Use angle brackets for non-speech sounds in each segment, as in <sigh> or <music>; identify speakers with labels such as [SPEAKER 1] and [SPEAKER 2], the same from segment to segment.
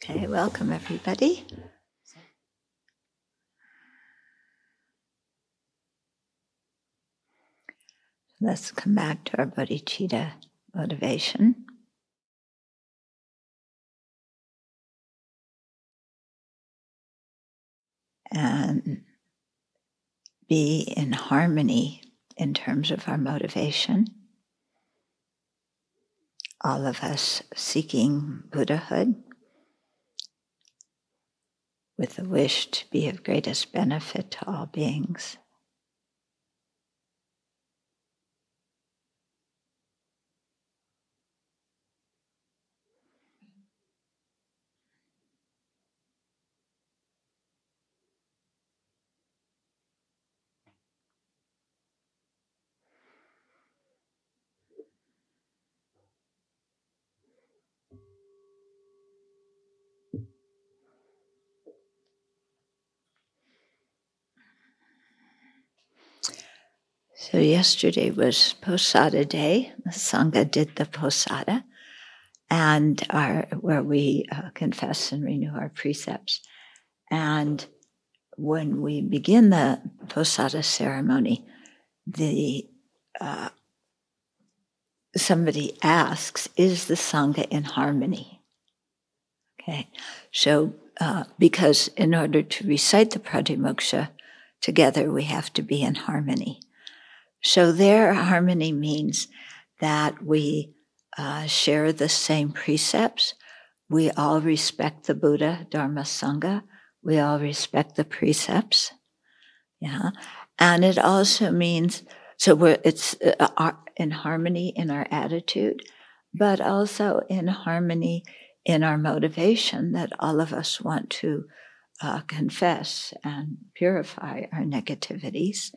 [SPEAKER 1] Okay, welcome everybody. Let's come back to our bodhicitta motivation. And be in harmony in terms of our motivation. All of us seeking Buddhahood with the wish to be of greatest benefit to all beings. So yesterday was Posadha Day. The Sangha did the Posadha, and our where we uh, confess and renew our precepts. And when we begin the Posadha ceremony, the uh, somebody asks, "Is the Sangha in harmony?" Okay, so uh, because in order to recite the Pratimoksha together, we have to be in harmony. So their <laughs> harmony means that we uh, share the same precepts. We all respect the Buddha, Dharma, Sangha. We all respect the precepts. Yeah. And it also means, so we're, it's uh, in harmony in our attitude, but also in harmony in our motivation that all of us want to uh, confess and purify our negativities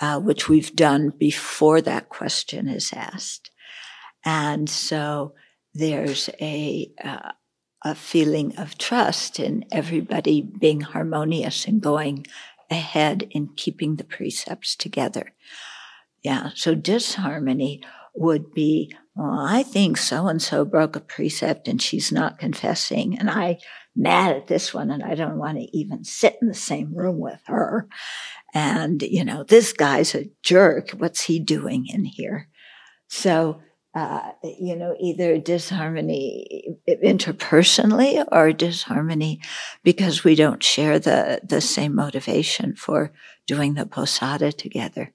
[SPEAKER 1] uh, which we've done before that question is asked. And so there's a, uh, a feeling of trust in everybody being harmonious and going ahead in keeping the precepts together. Yeah, so disharmony would be, well, I think so and so broke a precept and she's not confessing, and I'm mad at this one and I don't want to even sit in the same room with her. And, you know, this guy's a jerk. What's he doing in here? So, uh, you know, either disharmony interpersonally or disharmony because we don't share the, the same motivation for doing the posadha together.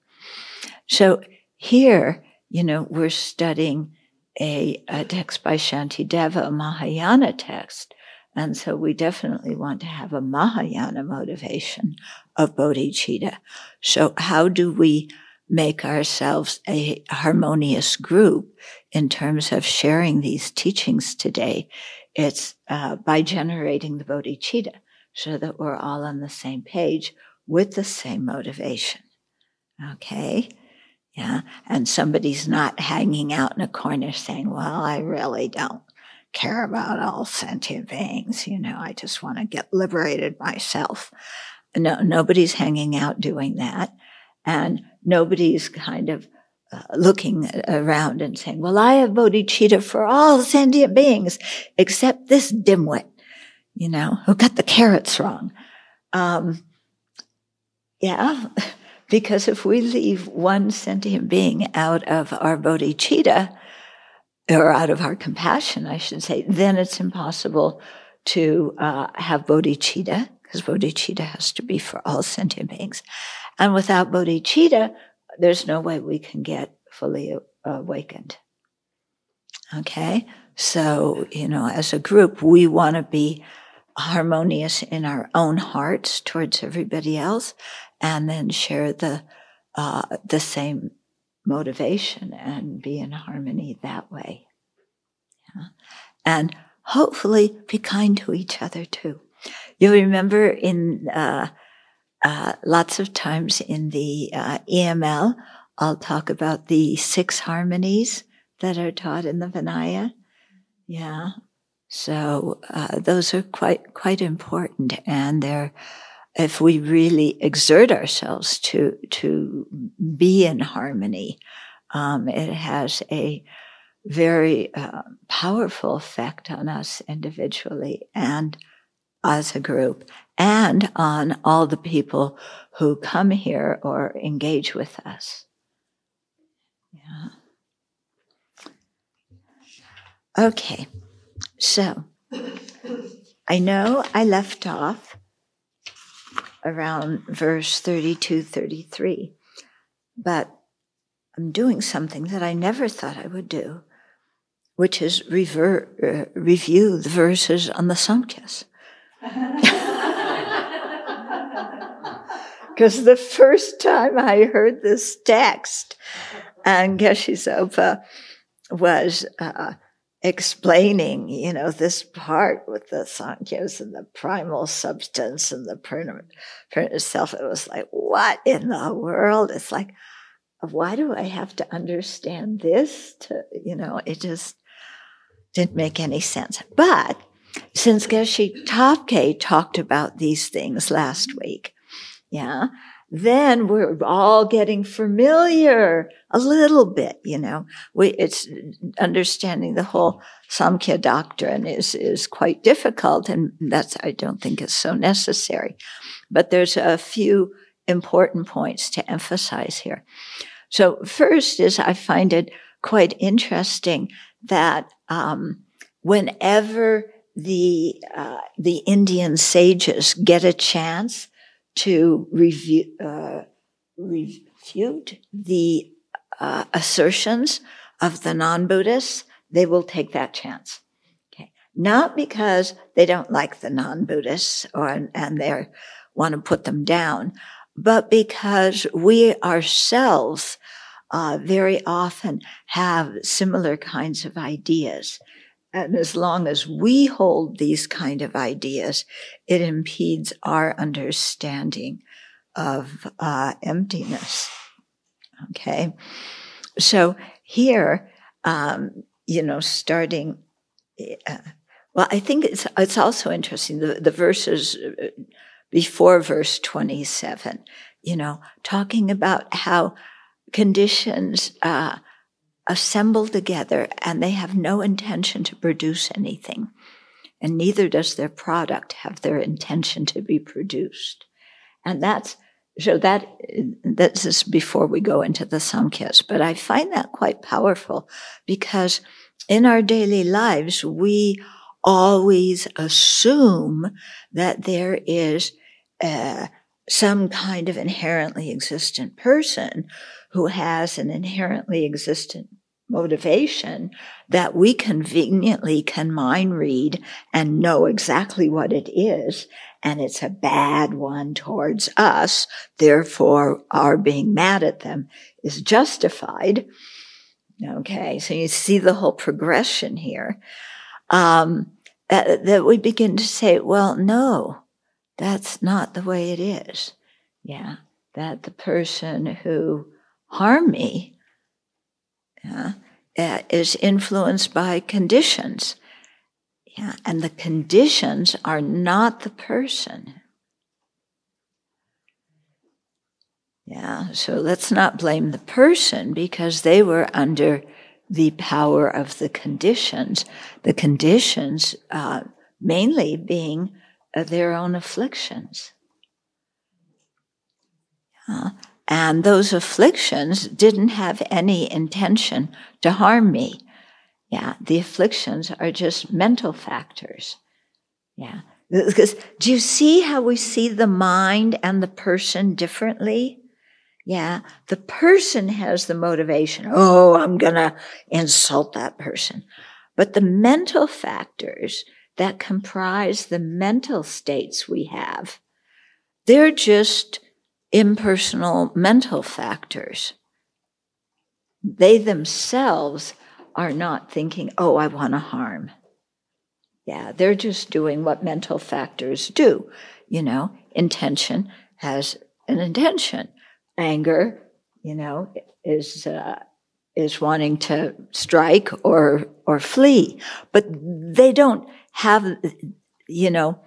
[SPEAKER 1] So here, you know, we're studying a, a text by Shantideva, a Mahayana text, and so we definitely want to have a Mahayana motivation of bodhicitta. So how do we make ourselves a harmonious group in terms of sharing these teachings today? It's uh, by generating the bodhicitta so that we're all on the same page with the same motivation. Okay? Yeah. And somebody's not hanging out in a corner saying, well, I really don't care about all sentient beings. You know, I just want to get liberated myself. No, nobody's hanging out doing that. And nobody's kind of uh, looking around and saying, well, I have bodhicitta for all sentient beings except this dimwit, you know, who got the carrots wrong. Um, yeah, <laughs> because if we leave one sentient being out of our bodhicitta, or out of our compassion, I should say, then it's impossible to uh, have bodhicitta, because bodhicitta has to be for all <laughs> sentient beings. And without bodhicitta, there's no way we can get fully awakened. Okay? So, you know, as a group, we want to be harmonious in our own hearts towards everybody else and then share the uh, the same motivation and be in harmony that way. Yeah. And hopefully be kind to each other too. You'll remember in uh, uh, lots of times in the uh, EML, I'll talk about the six harmonies that are taught in the Vinaya. Yeah. So uh, those are quite quite important, and they're if we really exert ourselves to to be in harmony, um, it has a very uh, powerful effect on us individually and as a group and on all the people who come here or engage with us. Yeah. Okay, so I know I left off around verse 32 33, but I'm doing something that I never thought I would do, which is rever- uh, review the verses on the Samkhyas. Because <laughs> the first time I heard this text, and Geshe Zopa was uh, explaining, you know, this part with the Sankhyas and the primal substance and the permanent, permanent self. It was like, what in the world? It's like, why do I have to understand this? To, you know, it just didn't make any sense. But since Geshe Thabkhe talked about these things last week, yeah, then we're all getting familiar a little bit, you know. We, it's understanding the whole Samkhya doctrine is, is quite difficult, and that's, I don't think is so necessary. But there's a few important points to emphasize here. So first is I find it quite interesting that um, whenever the uh, the Indian sages get a chance to review, uh, refute the uh, assertions of the non-Buddhists, they will take that chance. Okay, not because they don't like the non-Buddhists or and they want to put them down, but because we ourselves uh, very often have similar kinds of ideas. And as long as we hold these kind of ideas, it impedes our understanding of uh, emptiness. Okay. So here, um, you know, starting, uh, well, I think it's, it's also interesting, the, the verses uh, before verse 27, you know, talking about how conditions, uh, assemble together and they have no intention to produce anything. And neither does their product have their intention to be produced. And that's, so that, this is before we go into the Samkhyas. But I find that quite powerful because in our daily lives, we always assume that there is uh, some kind of inherently existent person who has an inherently existent motivation that we conveniently can mind read and know exactly what it is. And it's a bad one towards us. Therefore, our being mad at them is justified. Okay. So you see the whole progression here. Um, that, that we begin to say, well, no, that's not the way it is. Yeah. That the person who harmed me yeah, uh, is influenced by conditions. Yeah, and the conditions are not the person. Yeah, so let's not blame the person because they were under the power of the conditions. The conditions uh, mainly being uh, their own afflictions. Yeah. And those afflictions didn't have any intention to harm me. Yeah, the afflictions are just mental factors. Yeah. Because do you see how we see the mind and the person differently? Yeah, the person has the motivation. Oh, I'm going to insult that person. But the mental factors that comprise the mental states we have, they're just impersonal mental factors. They themselves are not thinking, oh, I want to harm. Yeah, they're just doing what mental factors do. You know, intention has an intention. Anger, you know, is uh, is wanting to strike or or flee, but they don't have, you know,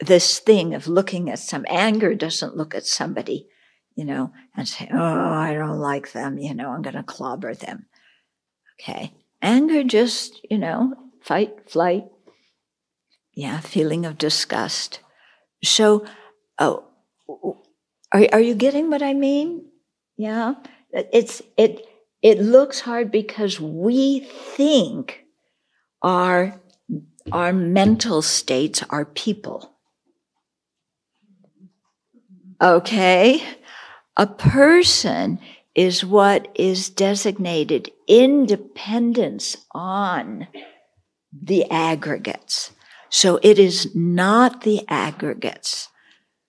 [SPEAKER 1] this thing of looking at some anger doesn't look at somebody, you know, and say, Oh, I don't like them. You know, I'm going to clobber them. Okay. Anger just, you know, fight, flight. Yeah, feeling of disgust. So, oh, are, are you getting what I mean? Yeah. It's, it, it looks hard because we think our, our mental states are people. Okay? A person is what is designated independence on the aggregates. So it is not the aggregates.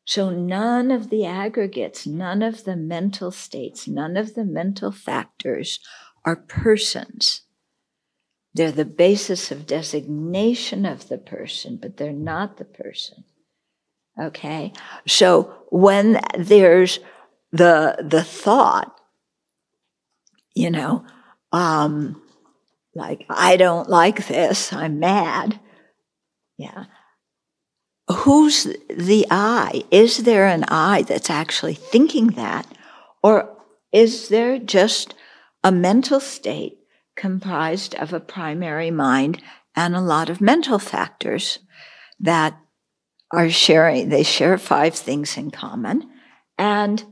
[SPEAKER 1] So none of the aggregates, none of the mental states, none of the mental factors are persons. They're the basis of designation of the person, but they're not the person. Okay? So when there's the, the thought, you know, um, like, I don't like this, I'm mad. Yeah. Who's the I? Is there an I that's actually thinking that? Or is there just a mental state comprised of a primary mind and a lot of mental factors that are sharing, they share five things in common, and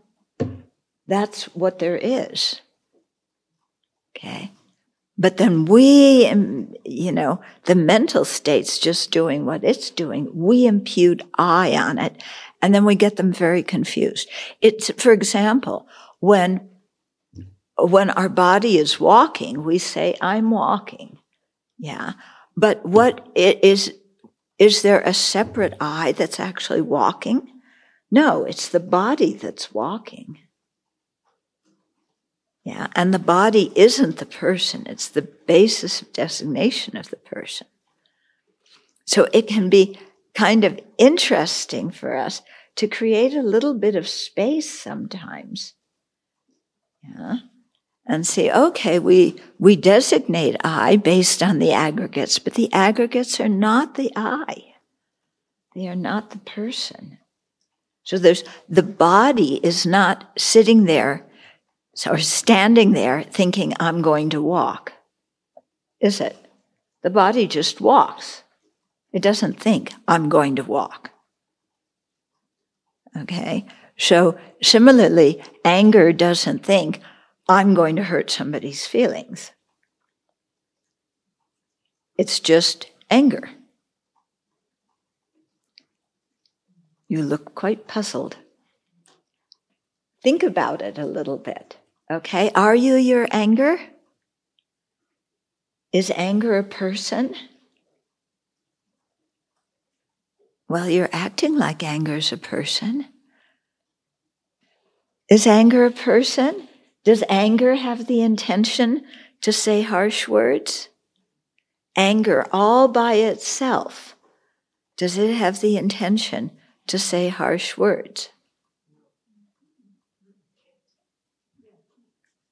[SPEAKER 1] that's what there is. Okay. But then we, you know, the mental state's just doing what it's doing. We impute I on it, and then we get them very confused. It's, for example, when, when our body is walking, we say, I'm walking. Yeah. But what it is, is there a separate I that's actually walking? No, it's the body that's walking. Yeah, and the body isn't the person, it's the basis of designation of the person. So it can be kind of interesting for us to create a little bit of space sometimes. Yeah. And say, okay, we, we designate I based on the aggregates, but the aggregates are not the I. They are not the person. So there's, the body is not sitting there or standing there thinking, I'm going to walk. Is it? The body just walks. It doesn't think, I'm going to walk. Okay? So similarly, anger doesn't think, I'm going to hurt somebody's feelings. It's just anger. You look quite puzzled. Think about it a little bit. Okay, are you your anger? Is anger a person? Well, you're acting like anger is a person. Is anger a person? Does anger have the intention to say harsh words? Anger all by itself, does it have the intention to say harsh words?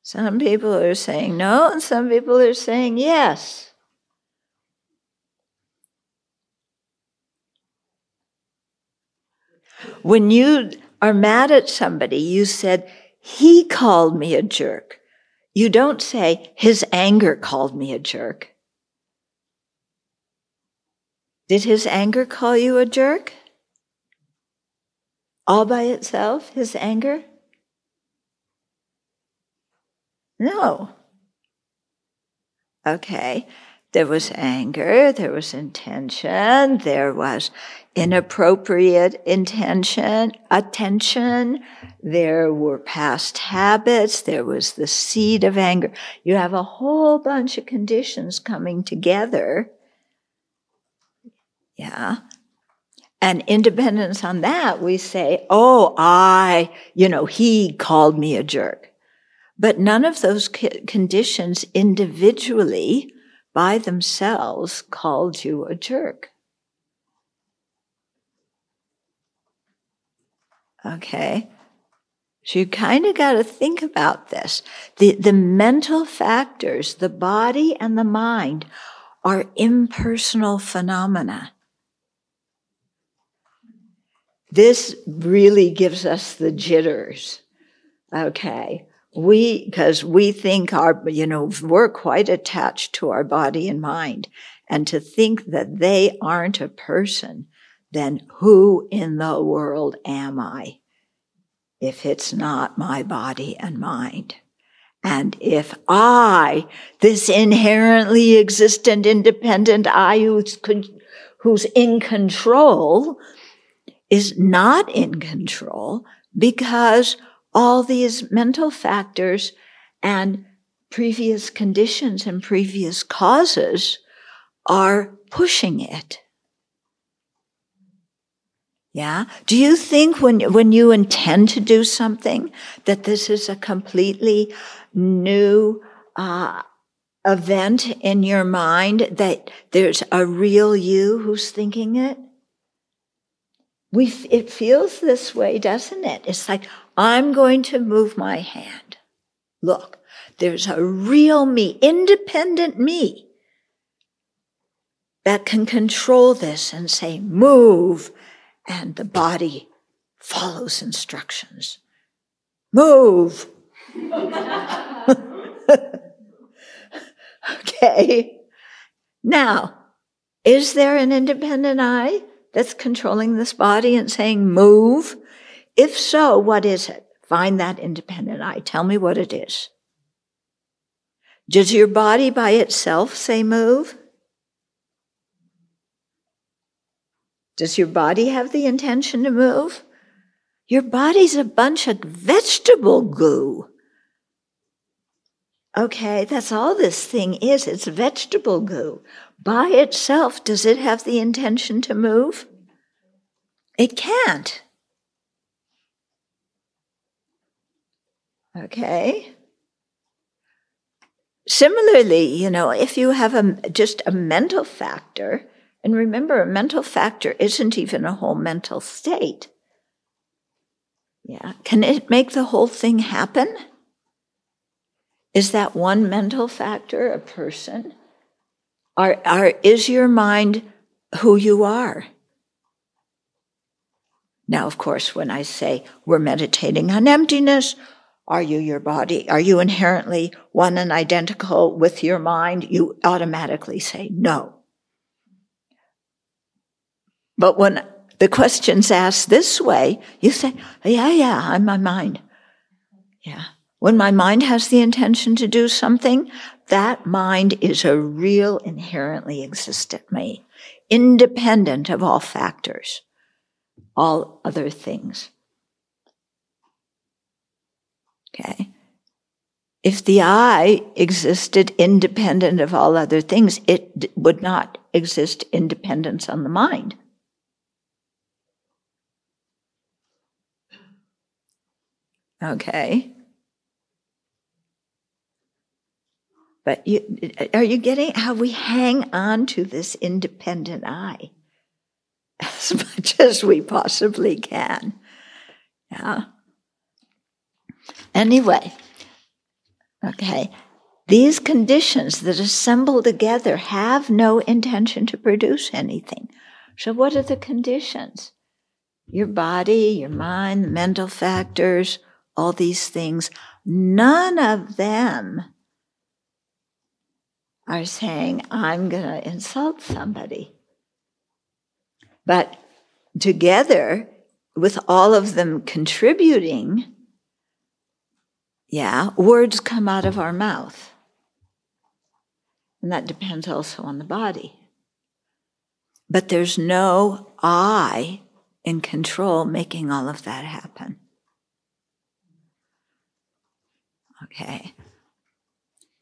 [SPEAKER 1] Some people are saying no, and some people are saying yes. When you are mad at somebody, you said, he called me a jerk. You don't say, his anger called me a jerk. Did his anger call you a jerk? All by itself, his anger? No. Okay. There was anger, there was intention, there was inappropriate intention, attention, there were past habits, there was the seed of anger. You have a whole bunch of conditions coming together. Yeah. And independence on that, we say, oh, I, you know, he called me a jerk. But none of those conditions individually by themselves called you a jerk. Okay. So you kind of got to think about this. The, the mental factors, the body and the mind are impersonal phenomena. This really gives us the jitters. Okay we, because we think our, you know, we're quite attached to our body and mind. And to think that they aren't a person, then who in the world am I if it's not my body and mind? And if I, this inherently existent, independent I who's, who's in control, is not in control because all these mental factors and previous conditions and previous causes are pushing it. Yeah. Do you think when, when you intend to do something that this is a completely new, uh, event in your mind that there's a real you who's thinking it? We, it feels this way, doesn't it? It's like, I'm going to move my hand. Look, there's a real me, independent me that can control this and say, move, and the body follows instructions. Move. <laughs> okay. Now, is there an independent I that's controlling this body and saying move? If so, what is it? Find that independent I. Tell me what it is. Does your body by itself say move? Does your body have the intention to move? Your body's a bunch of vegetable goo. Okay, that's all this thing is. It's vegetable goo. By itself, does it have the intention to move? It can't. Okay? Similarly, you know, if you have a, just a mental factor, and remember, a mental factor isn't even a whole mental state. Yeah. Can it make the whole thing happen? Is that one mental factor a person? Are, are, is your mind who you are? Now, of course, when I say we're meditating on emptiness, are you your body? Are you inherently one and identical with your mind? You automatically say no. But when the question's asked this way, you say, yeah, yeah, I'm my mind. Yeah. When my mind has the intention to do something, that mind is a real inherently existent me, independent of all factors, all other things. Okay. If the I existed independent of all other things, it would not exist independence on the mind. Okay. But you, are you getting how we hang on to this independent I <laughs> as much as we possibly can? Yeah. Anyway, okay, these conditions that assemble together have no intention to produce anything. So, what are the conditions? Your body, your mind, the mental factors, all these things, none of them are saying, I'm going to insult somebody. But together, with all of them contributing, yeah, words come out of our mouth. And that depends also on the body. But there's no I in control making all of that happen. Okay.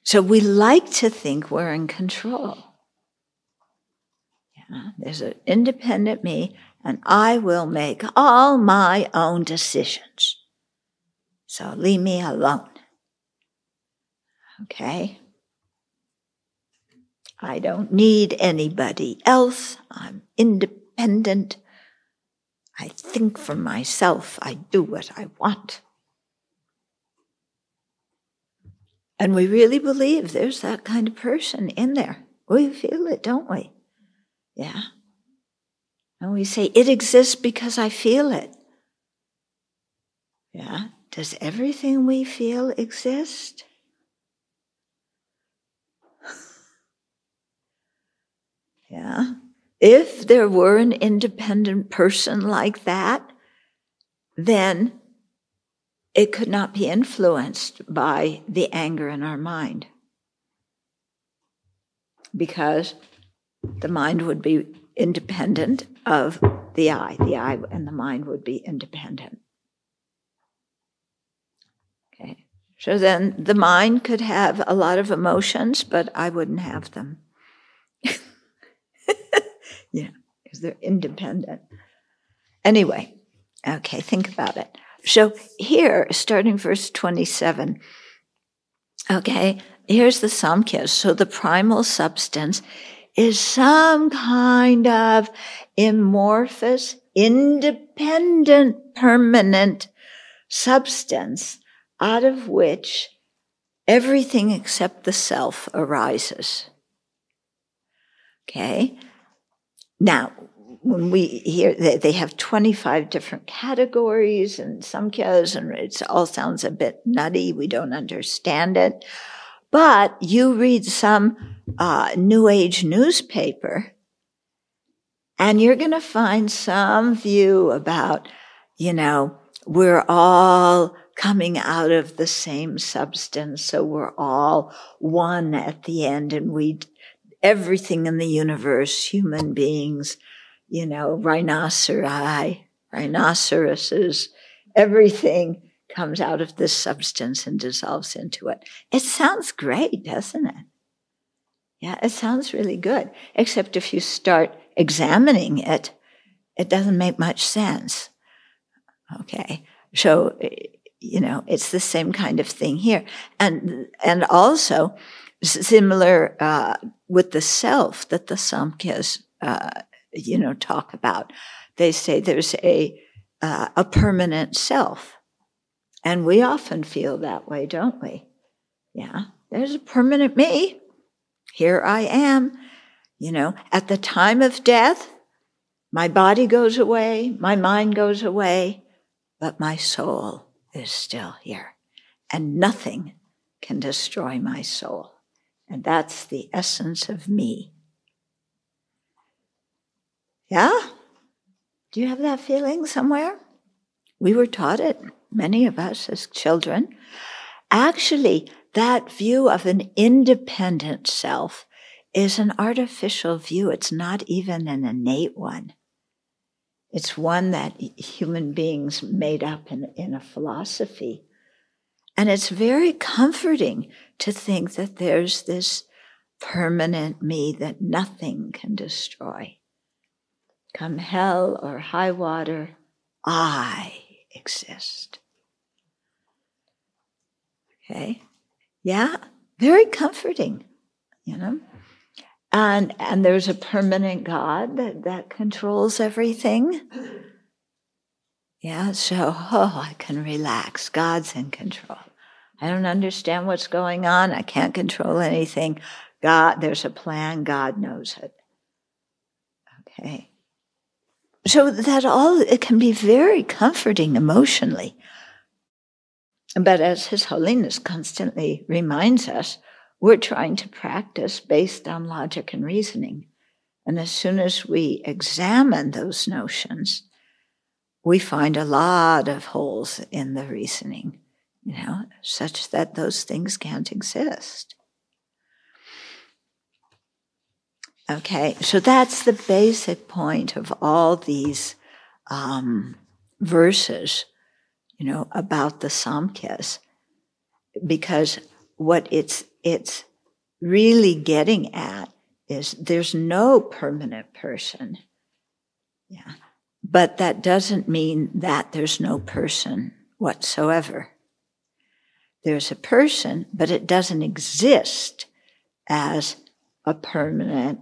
[SPEAKER 1] So we like to think we're in control. Yeah, there's an independent me, and I will make all my own decisions. So leave me alone. Okay? I don't need anybody else. I'm independent. I think for myself. I do what I want. And we really believe there's that kind of person in there. We feel it, don't we? Yeah. And we say, it exists because I feel it. Yeah. Does everything we feel exist? <laughs> yeah. If there were an independent person like that, then it could not be influenced by the anger in our mind. Because the mind would be independent of the I. The I and the mind would be independent. Okay. So then the mind could have a lot of emotions, but I wouldn't have them. <laughs> yeah, because they're independent. Anyway, okay, think about it. So here, starting verse 27, okay, here's the Samkhya. So the primal substance is some kind of amorphous, independent, permanent substance out of which everything except the self arises. Okay? Now, when we hear that they have 25 different categories and samkhyas, and it all sounds a bit nutty. We don't understand it. But you read some uh, New Age newspaper, and you're going to find some view about, you know, we're all coming out of the same substance, so we're all one at the end, and we everything in the universe, human beings, you know, rhinoceri, rhinoceroses, everything comes out of this substance and dissolves into it. It sounds great, doesn't it? Yeah, it sounds really good. Except if you start examining it, it doesn't make much sense. Okay. So, you know, it's the same kind of thing here. And, and also similar, uh, with the self that the Samkhyas, uh, you know, talk about. They say there's a uh, a permanent self, and we often feel that way, don't we? Yeah, there's a permanent me. Here I am. You know, at the time of death, my body goes away, my mind goes away, but my soul is still here, and nothing can destroy my soul. And that's the essence of me. Yeah? Do you have that feeling somewhere? We were taught it, many of us as children. Actually, that view of an independent self is an artificial view. It's not even an innate one. It's one that human beings made up in, in a philosophy. And it's very comforting to think that there's this permanent me that nothing can destroy come hell or high water, I exist. Okay? Yeah, very comforting, you know? And and there's a permanent God that, that controls everything. Yeah, so oh, I can relax. God's in control. I don't understand what's going on. I can't control anything. God, there's a plan. God knows it. Okay. So that all, it can be very comforting emotionally. But as His Holiness constantly reminds us, we're trying to practice based on logic and reasoning. And as soon as we examine those notions, we find a lot of holes in the reasoning, you know, such that those things can't exist. Okay, so that's the basic point of all these um, verses, you know, about the Samkhyas, because what it's it's really getting at is there's no permanent person. Yeah. But that doesn't mean that there's no person whatsoever. There's a person, but it doesn't exist as a permanent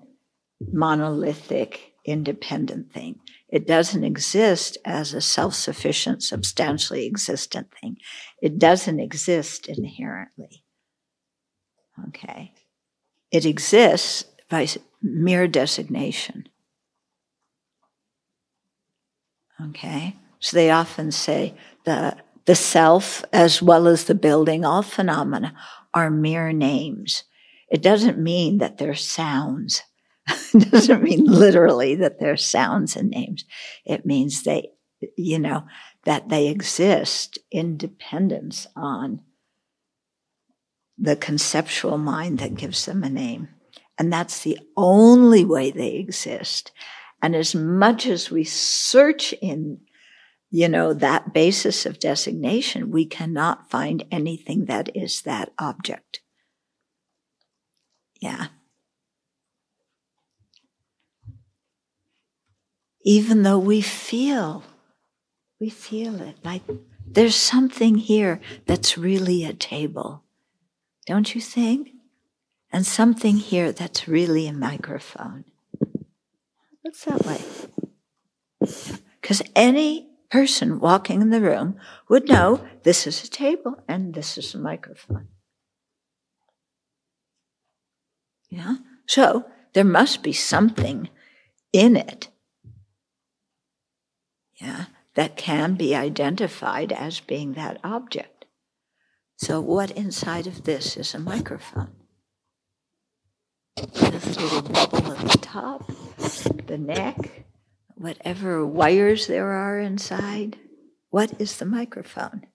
[SPEAKER 1] monolithic, independent thing. It doesn't exist as a self sufficient, substantially existent thing. It doesn't exist inherently. Okay. It exists by mere designation. Okay. So they often say the the self as well as the building, all phenomena are mere names. It doesn't mean that they're sounds. <laughs> it doesn't mean literally that they're sounds and names. It means they, you know, that they exist in dependence on the conceptual mind that gives them a name. And that's the only way they exist. And as much as we search in, you know, that basis of designation, we cannot find anything that is that object. Yeah. Even though we feel, we feel it like there's something here that's really a table. Don't you think? And something here that's really a microphone. What's that way? Because any person walking in the room would know this is a table and this is a microphone. Yeah? So there must be something in it. Yeah, that can be identified as being that object. So, what inside of this is a microphone? This little bubble at the top, the neck, whatever wires there are inside. What is the microphone?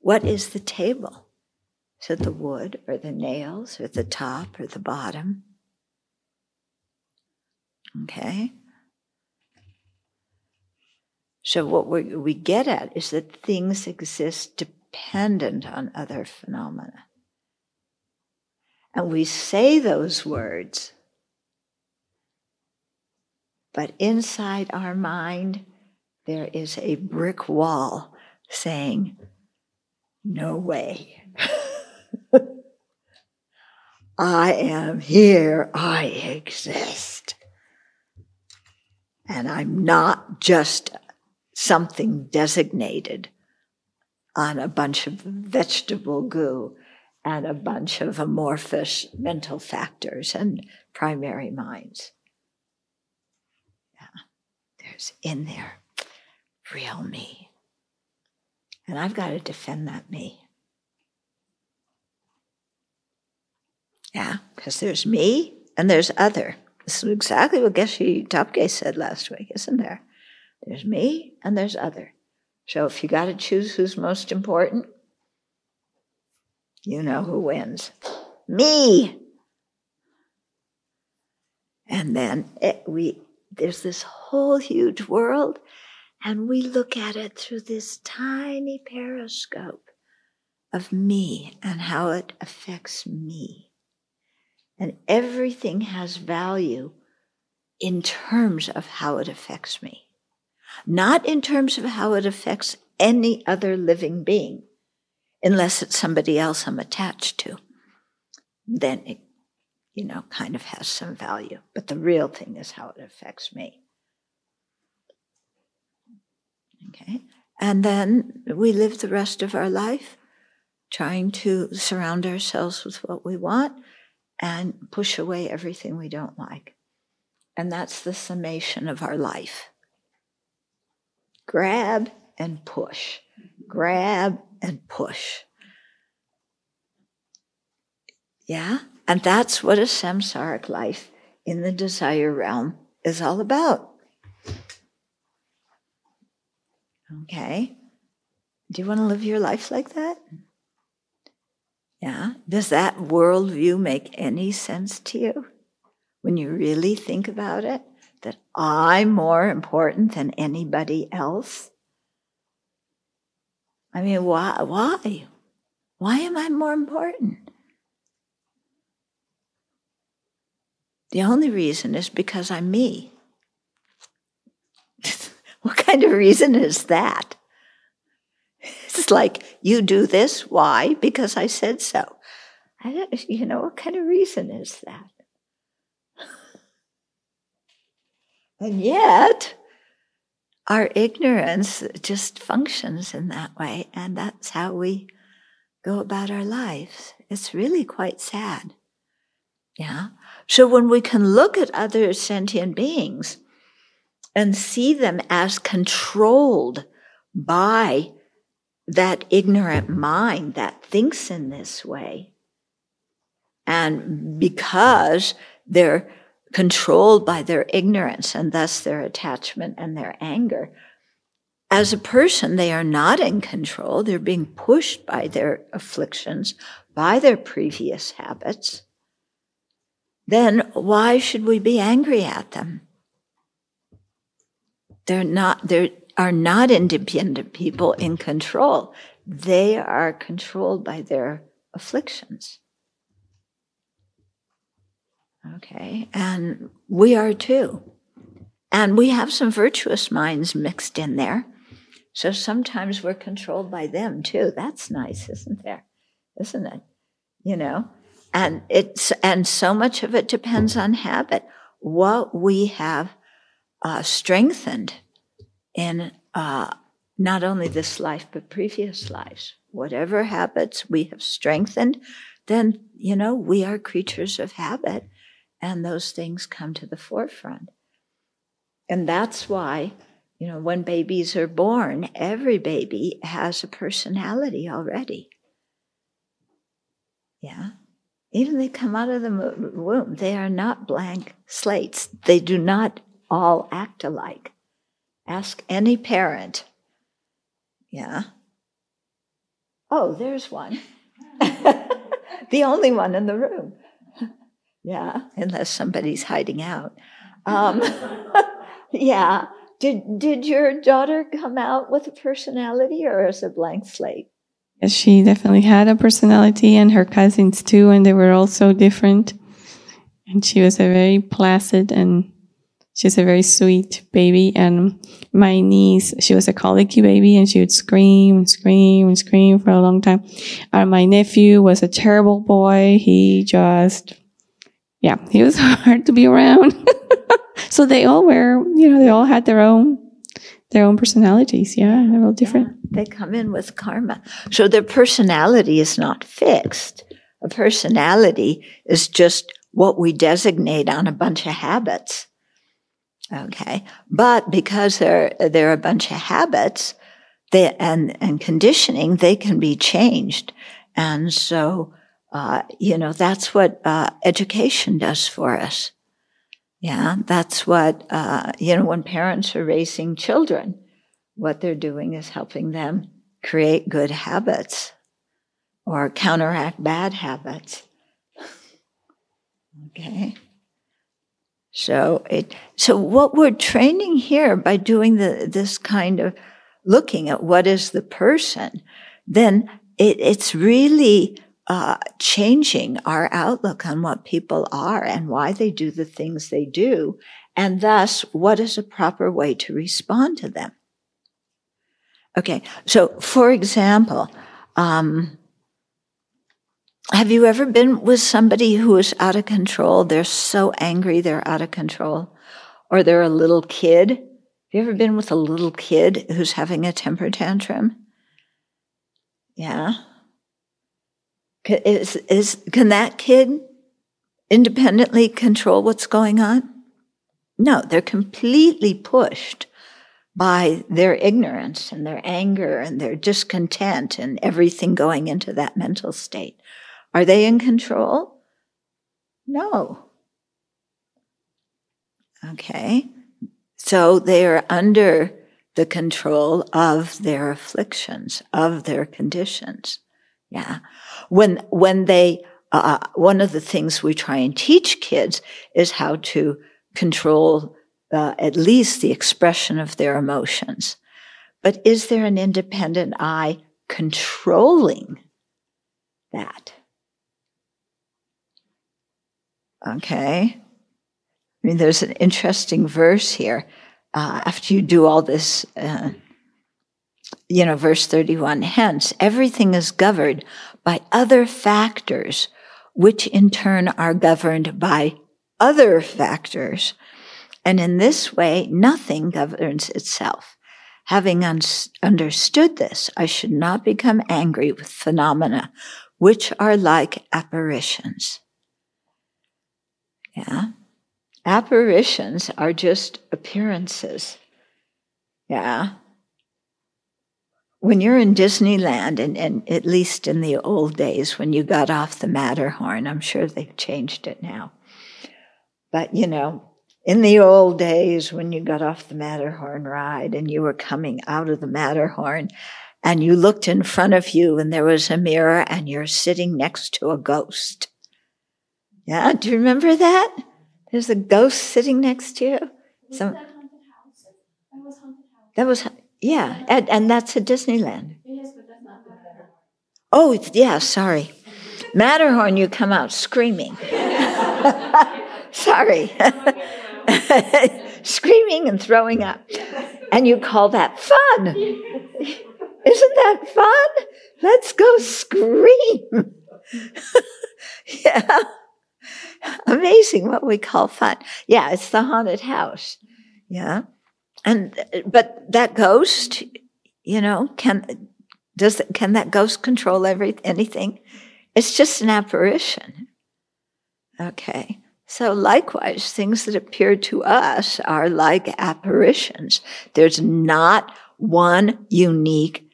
[SPEAKER 1] What is the table? Is it the wood or the nails or the top or the bottom? Okay. So, what we, we get at is that things exist dependent on other phenomena. And we say those words, but inside our mind, there is a brick wall saying, No way. <laughs> I am here, I exist. And I'm not just something designated on a bunch of vegetable goo and a bunch of amorphous mental factors and primary minds. Yeah, there's in there real me. And I've got to defend that me. Yeah, because there's me and there's other. This is exactly what Geshe Thabkhe said last week, isn't there? There's me and there's other. So if you got to choose who's most important, you know who wins. Me. And then it, we there's this whole huge world, and we look at it through this tiny periscope of me and how it affects me. And everything has value in terms of how it affects me, not in terms of how it affects any other living being unless it's somebody else I'm attached to. Then it, you know, kind of has some value. But the real thing is how it affects me. Okay? And then we live the rest of our life trying to surround ourselves with what we want and push away everything we don't like. And that's the summation of our life. Grab and push. Grab and push. Yeah? And that's what a samsaric life in the desire realm is all about. Okay? Do you want to live your life like that? Yeah? Does that worldview make any sense to you when you really think about it? That I'm more important than anybody else? I mean, why? Why? Why am I more important? The only reason is because I'm me. <laughs> what kind of reason is that? It's like, you do this, why? Because I said so. I don't, you know, what kind of reason is that? And yet, our ignorance just functions in that way, and that's how we go about our lives. It's really quite sad. Yeah. So when we can look at other sentient beings and see them as controlled by that ignorant mind that thinks in this way. And because they're controlled by their ignorance and thus their attachment and their anger, as a person, they are not in control. They're being pushed by their afflictions, by their previous habits. Then why should we be angry at them? They're not, they are not independent people in control. They are controlled by their afflictions. Okay, and we are too. And we have some virtuous minds mixed in there. So sometimes we're controlled by them too. That's nice, isn't there? Isn't it? You know? And it's, and so much of it depends on habit. What we have uh, strengthened in uh, not only this life, but previous lives. Whatever habits we have strengthened, then, you know, we are creatures of habit and those things come to the forefront. And that's why, you know, when babies are born, every baby has a personality already. Yeah. Even they come out of the womb, they are not blank slates. They do not all act alike. Ask any parent. Yeah. Oh, there's one. <laughs> the only one in the room. Yeah, unless somebody's hiding out. <laughs> Um, <laughs> yeah. Did did your daughter come out with a personality or as a blank slate?
[SPEAKER 2] Yes, she definitely had a personality, and her cousins too, and they were all so different. And she was a very placid and she's a very sweet baby. And my niece, she was a colicky baby, and she would scream and scream and scream for a long time. And my nephew was a terrible boy. He just yeah, he was <laughs> hard to be around. <laughs> so they all were, you know, they all had their own their own personalities. Yeah, they're all different.
[SPEAKER 1] Yeah, they come in with karma. So their personality is not fixed. A personality is just what we designate on a bunch of habits. Okay. But because they're, they're a bunch of habits they, and, and conditioning, they can be changed. And so uh, you know, that's what uh, education does for us. Yeah, that's what, uh, you know, when parents are raising children, what they're doing is helping them create good habits or counteract bad habits. <laughs> okay. So it so what we're training here by doing the this kind of looking at what is the person, then it, it's really uh, changing our outlook on what people are and why they do the things they do, and thus what is a proper way to respond to them. Okay, so for example, um, have you ever been with somebody who is out of control? They're so angry, they're out of control. Or they're a little kid. Have you ever been with a little kid who's having a temper tantrum? Yeah. Is, is, can that kid independently control what's going on? No, they're completely pushed by their ignorance and their anger and their discontent and everything going into that mental state. Are they in control? No. Okay. So they are under the control of their afflictions, of their conditions. Yeah. When, when they, uh, one of the things we try and teach kids is how to control uh, at least the expression of their emotions. But is there an independent I controlling that? Okay. I mean, there's an interesting verse here. Uh, after you do all this uh, you know, verse 31, hence everything is governed by other factors, which in turn are governed by other factors. And in this way, nothing governs itself. Having un- understood this, I should not become angry with phenomena which are like apparitions. Yeah. Apparitions are just appearances. Yeah when you're in Disneyland, and, and at least in the old days when you got off the Matterhorn, I'm sure they've changed it now. But, you know, in the old days when you got off the Matterhorn ride and you were coming out of the Matterhorn and you looked in front of you and there was a mirror and you're sitting next to a ghost. Yeah, do you remember that? There's a ghost sitting next to you. Some, that, was that was yeah, and, and that's at Disneyland. Yes, but that's not Matterhorn. Oh, yeah, sorry. Matterhorn, you come out screaming. <laughs> sorry. <laughs> screaming and throwing up. And you call that fun. Isn't that fun? Let's go scream. <laughs> yeah. Amazing what we call fun. Yeah, it's the haunted house. Yeah and but that ghost, you know, can does can that ghost control every anything? It's just an apparition. Okay. So likewise, things that appear to us are like apparitions. There's not one unique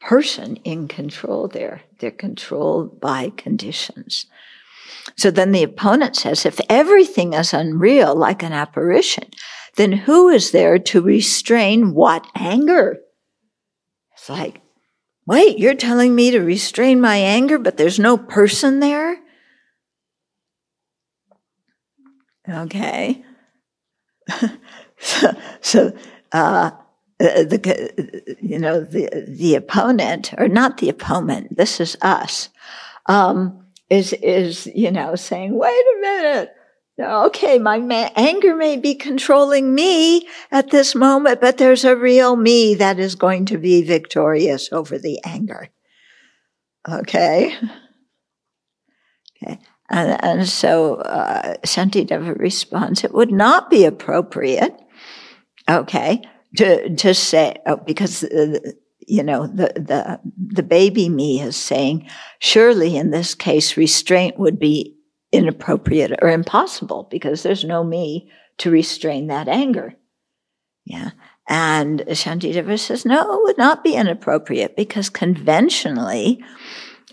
[SPEAKER 1] person in control there. They're controlled by conditions. So then the opponent says, if everything is unreal, like an apparition, then who is there to restrain what anger? It's like, wait, you're telling me to restrain my anger, but there's no person there? Okay. so, <laughs> so uh, the you know the the opponent or not the opponent. This is us. Um, is is you know saying, wait a minute, okay, my ma- anger may be controlling me at this moment, but there's a real me that is going to be victorious over the anger. Okay. Okay. And, and so uh, Shantideva responds, it would not be appropriate, okay, to, to say, oh, because, uh, you know, the, the, the baby me is saying, surely in this case, restraint would be inappropriate or impossible because there's no me to restrain that anger. Yeah. And Shantideva says, no, it would not be inappropriate because conventionally,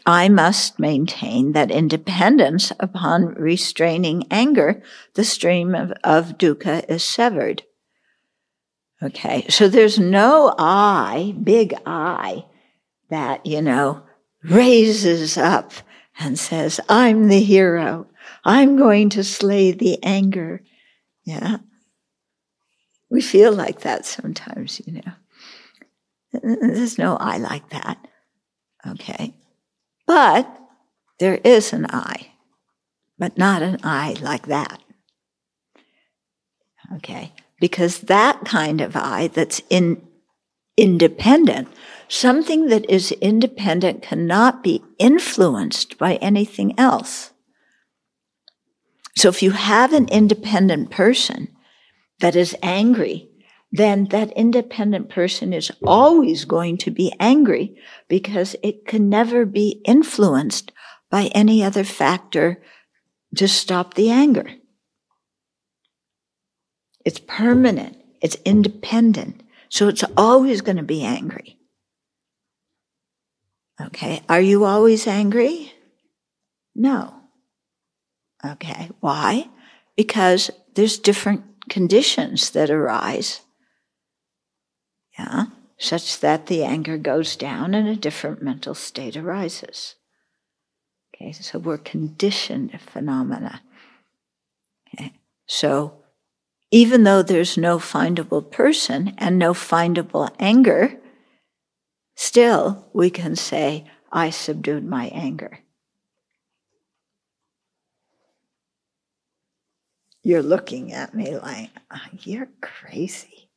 [SPEAKER 1] I must maintain that independence upon restraining anger, the stream of, of dukkha is severed. Okay. So there's no I, big I, that, you know, raises up and says, I'm the hero. I'm going to slay the anger. Yeah. We feel like that sometimes, you know. There's no I like that. Okay. But there is an I, but not an I like that. Okay. Because that kind of I that's in independent Something that is independent cannot be influenced by anything else. So if you have an independent person that is angry, then that independent person is always going to be angry because it can never be influenced by any other factor to stop the anger. It's permanent. It's independent. So it's always going to be angry. Okay. Are you always angry? No. Okay. Why? Because there's different conditions that arise. Yeah. Such that the anger goes down and a different mental state arises. Okay. So we're conditioned phenomena. Okay. So even though there's no findable person and no findable anger, Still, we can say, I subdued my anger. You're looking at me like, oh, you're crazy.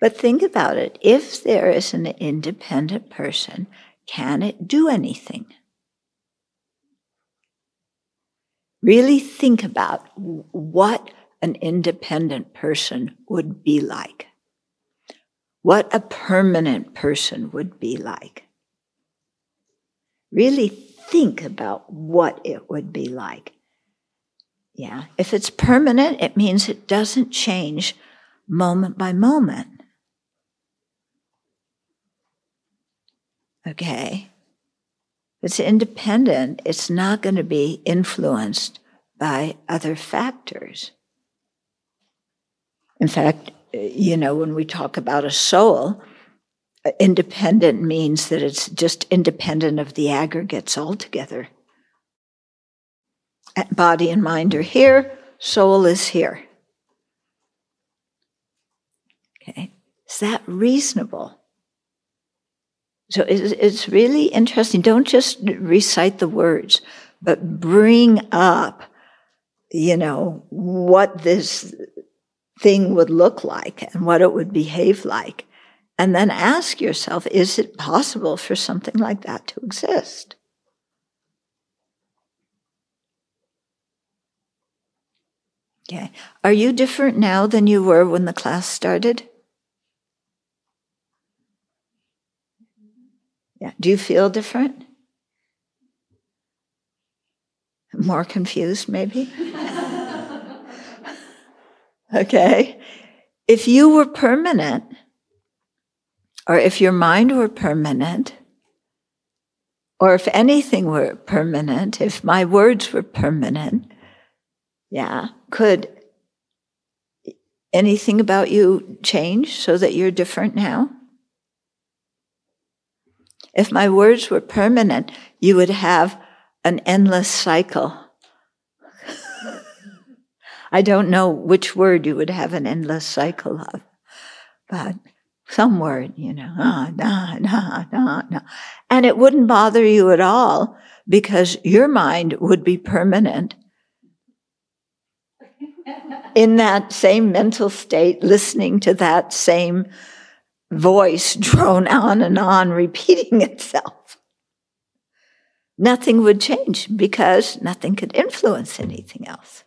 [SPEAKER 1] But think about it. If there is an independent person, can it do anything? Really think about what an independent person would be like what a permanent person would be like. Really think about what it would be like. Yeah, if it's permanent, it means it doesn't change moment by moment. Okay? It's independent, it's not going to be influenced by other factors. In fact, you know, when we talk about a soul, independent means that it's just independent of the aggregates altogether. Body and mind are here, soul is here. Okay, is that reasonable? So it's really interesting. Don't just recite the words, but bring up, you know, what this thing would look like and what it would behave like. And then ask yourself, is it possible for something like that to exist? Okay. Are you different now than you were when the class started? Yeah. Do you feel different? More confused, maybe? <laughs> okay. If you were permanent, or if your mind were permanent, or if anything were permanent, if my words were permanent, yeah, could anything about you change so that you're different now? If my words were permanent, you would have an endless cycle. I don't know which word you would have an endless cycle of, but some word, you know, ah, nah, nah, nah, nah. And it wouldn't bother you at all because your mind would be permanent in that same mental state, listening to that same voice drone on and on, repeating <laughs> itself. Nothing would change because nothing could influence anything else.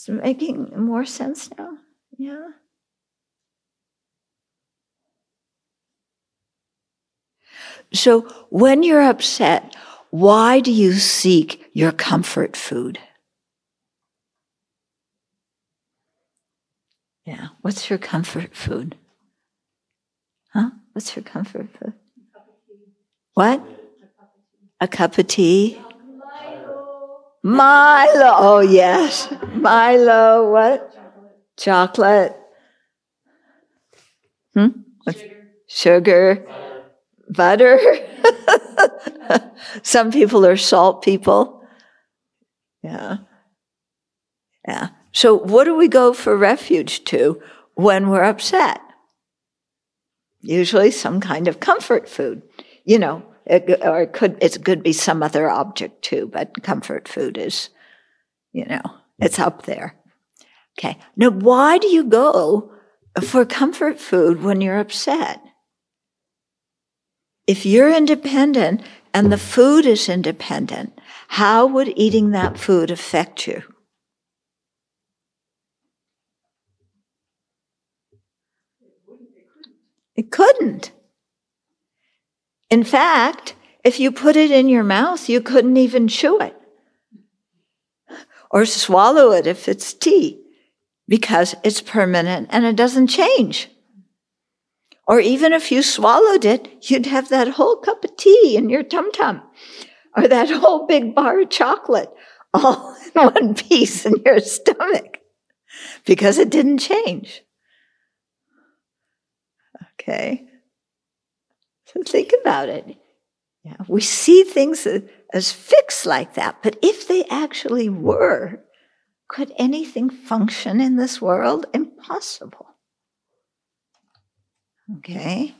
[SPEAKER 1] Is it making more sense now? Yeah. So when you're upset, why do you seek your comfort food? Yeah. What's your comfort food? Huh? What's your comfort food? What? A cup of tea? Milo. Oh, yes. Milo. What? Chocolate. Hmm? Sugar. Butter. Butter. <laughs> Some people are salt people. Yeah. Yeah. So, what do we go for refuge to when we're upset? Usually, some kind of comfort food. You know, it, or it could it could be some other object too, but comfort food is, you know, it's up there. Okay. Now, why do you go for comfort food when you're upset? If you're independent and the food is independent, how would eating that food affect you? It couldn't. In fact, if you put it in your mouth, you couldn't even chew it or swallow it if it's tea because it's permanent and it doesn't change. Or even if you swallowed it, you'd have that whole cup of tea in your tum tum or that whole big bar of chocolate all in <laughs> one piece in your stomach because it didn't change. Okay? So think about it. Yeah, we see things as fixed like that, but if they actually were, could anything function in this world? Impossible. Okay?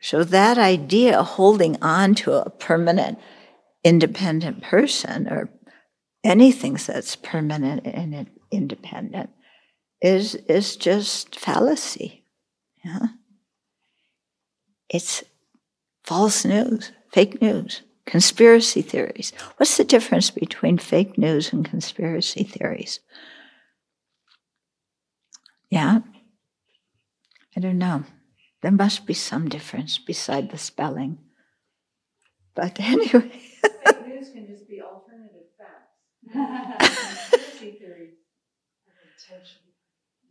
[SPEAKER 1] So that idea, holding on to a permanent, independent person or anything that's permanent and independent, is, is just fallacy. Yeah? It's false news, fake news, conspiracy theories. What's the difference between fake news and conspiracy theories? Yeah? I don't know. There must be some difference beside the spelling. But <laughs> anyway.
[SPEAKER 3] fake news can just be alternative facts. <laughs> conspiracy theories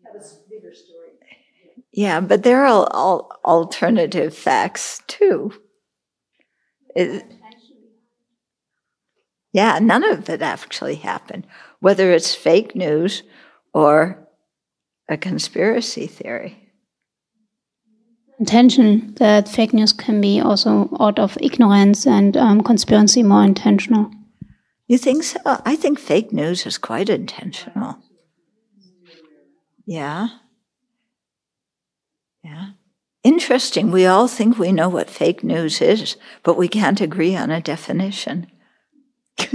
[SPEAKER 3] have a bigger story.
[SPEAKER 1] Yeah, but there are all alternative facts too. It, yeah, none of it actually happened, whether it's fake news or a conspiracy theory.
[SPEAKER 4] Intention that fake news can be also out of ignorance and um, conspiracy more intentional.
[SPEAKER 1] You think so? I think fake news is quite intentional. Yeah. Yeah. Interesting. We all think we know what fake news is, but we can't agree on a definition. <laughs>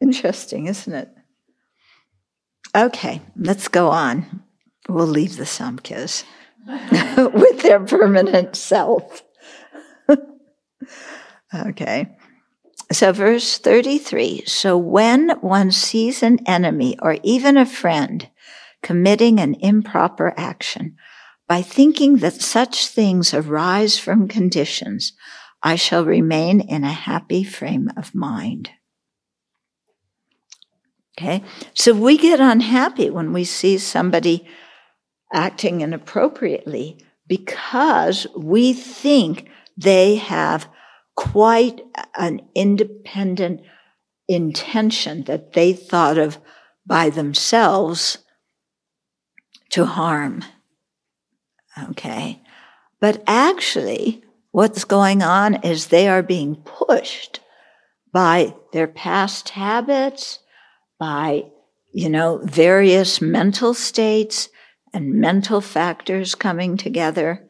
[SPEAKER 1] Interesting, isn't it? Okay, let's go on. We'll leave the Samkhya's <laughs> with their permanent self. <laughs> okay. So, verse 33 So, when one sees an enemy or even a friend committing an improper action, by thinking that such things arise from conditions, I shall remain in a happy frame of mind. Okay, so we get unhappy when we see somebody acting inappropriately because we think they have quite an independent intention that they thought of by themselves to harm. Okay. But actually, what's going on is they are being pushed by their past habits, by, you know, various mental states and mental factors coming together.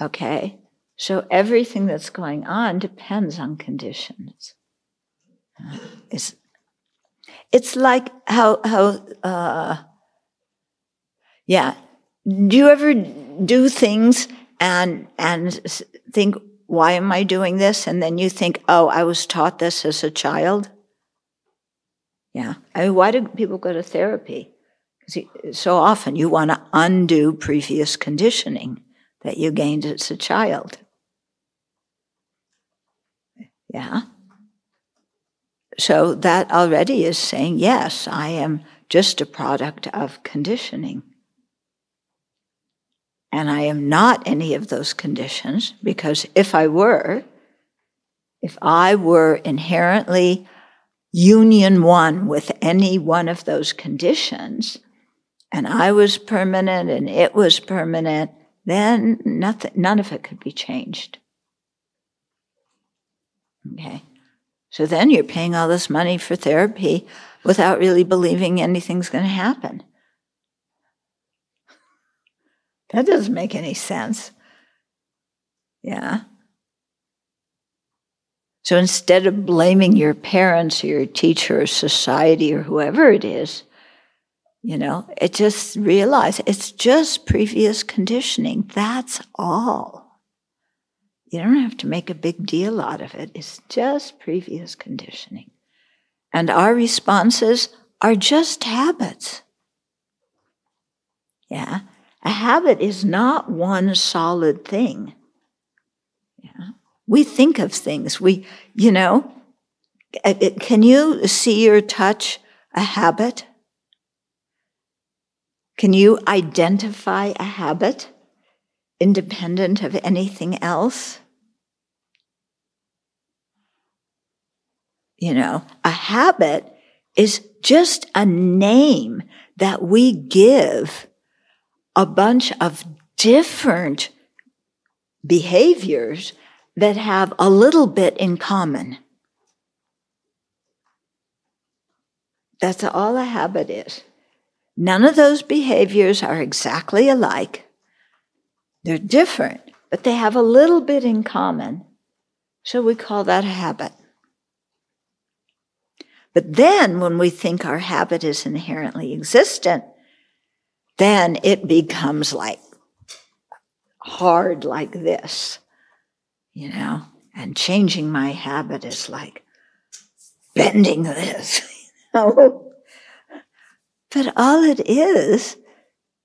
[SPEAKER 1] Okay. So everything that's going on depends on conditions. Uh, it's, it's like how, how, uh, yeah. Do you ever do things and, and think, why am I doing this? And then you think, oh, I was taught this as a child. Yeah. I mean, why do people go to therapy? Because so often you want to undo previous conditioning that you gained as a child. Yeah. So that already is saying, yes, I am just a product of conditioning. And I am not any of those conditions because if I were, if I were inherently union one with any one of those conditions, and I was permanent and it was permanent, then nothing, none of it could be changed. Okay. So then you're paying all this money for therapy without really believing anything's going to happen. That doesn't make any sense. Yeah. So instead of blaming your parents or your teacher or society or whoever it is, you know, it just realize it's just previous conditioning. That's all. You don't have to make a big deal out of it. It's just previous conditioning. And our responses are just habits. Yeah. A habit is not one solid thing. Yeah. We think of things. We, you know, uh, uh, can you see or touch a habit? Can you identify a habit? independent of anything else. You know, a habit is just a name that we give a bunch of different behaviors that have a little bit in common. That's all a habit is. None of those behaviors are exactly alike. They're different, but they have a little bit in common. So we call that a habit. But then when we think our habit is inherently existent, then it becomes like hard like this, you know, and changing my habit is like bending this, <laughs> you know. But all it is,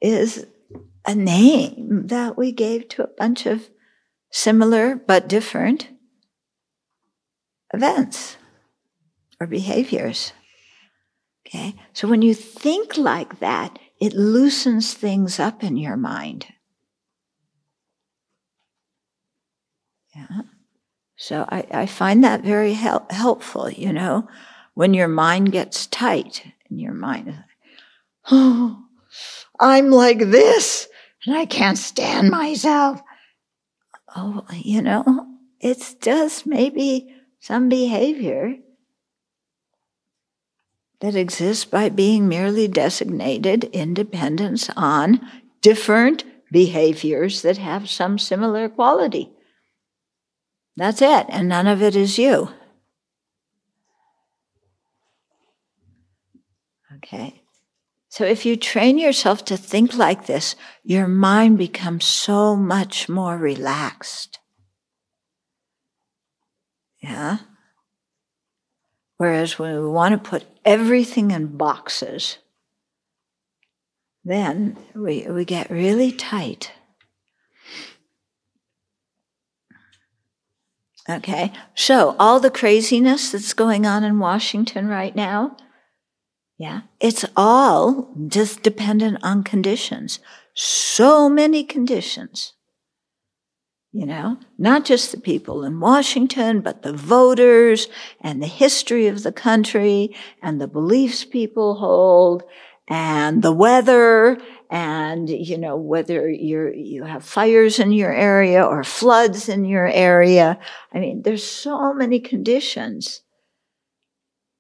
[SPEAKER 1] is a name that we gave to a bunch of similar but different events or behaviors. Okay? So when you think like that, it loosens things up in your mind. Yeah. So I, I find that very hel- helpful, you know, when your mind gets tight and your mind oh, I'm like this and I can't stand myself. Oh, you know, it's just maybe some behavior that exists by being merely designated independence on different behaviors that have some similar quality. That's it, and none of it is you. Okay. So if you train yourself to think like this, your mind becomes so much more relaxed. Yeah? Whereas when we want to put everything in boxes, then we, we get really tight. Okay, so all the craziness that's going on in Washington right now, yeah, it's all just dependent on conditions. So many conditions. You know, not just the people in Washington, but the voters and the history of the country and the beliefs people hold and the weather and you know whether you're you have fires in your area or floods in your area. I mean there's so many conditions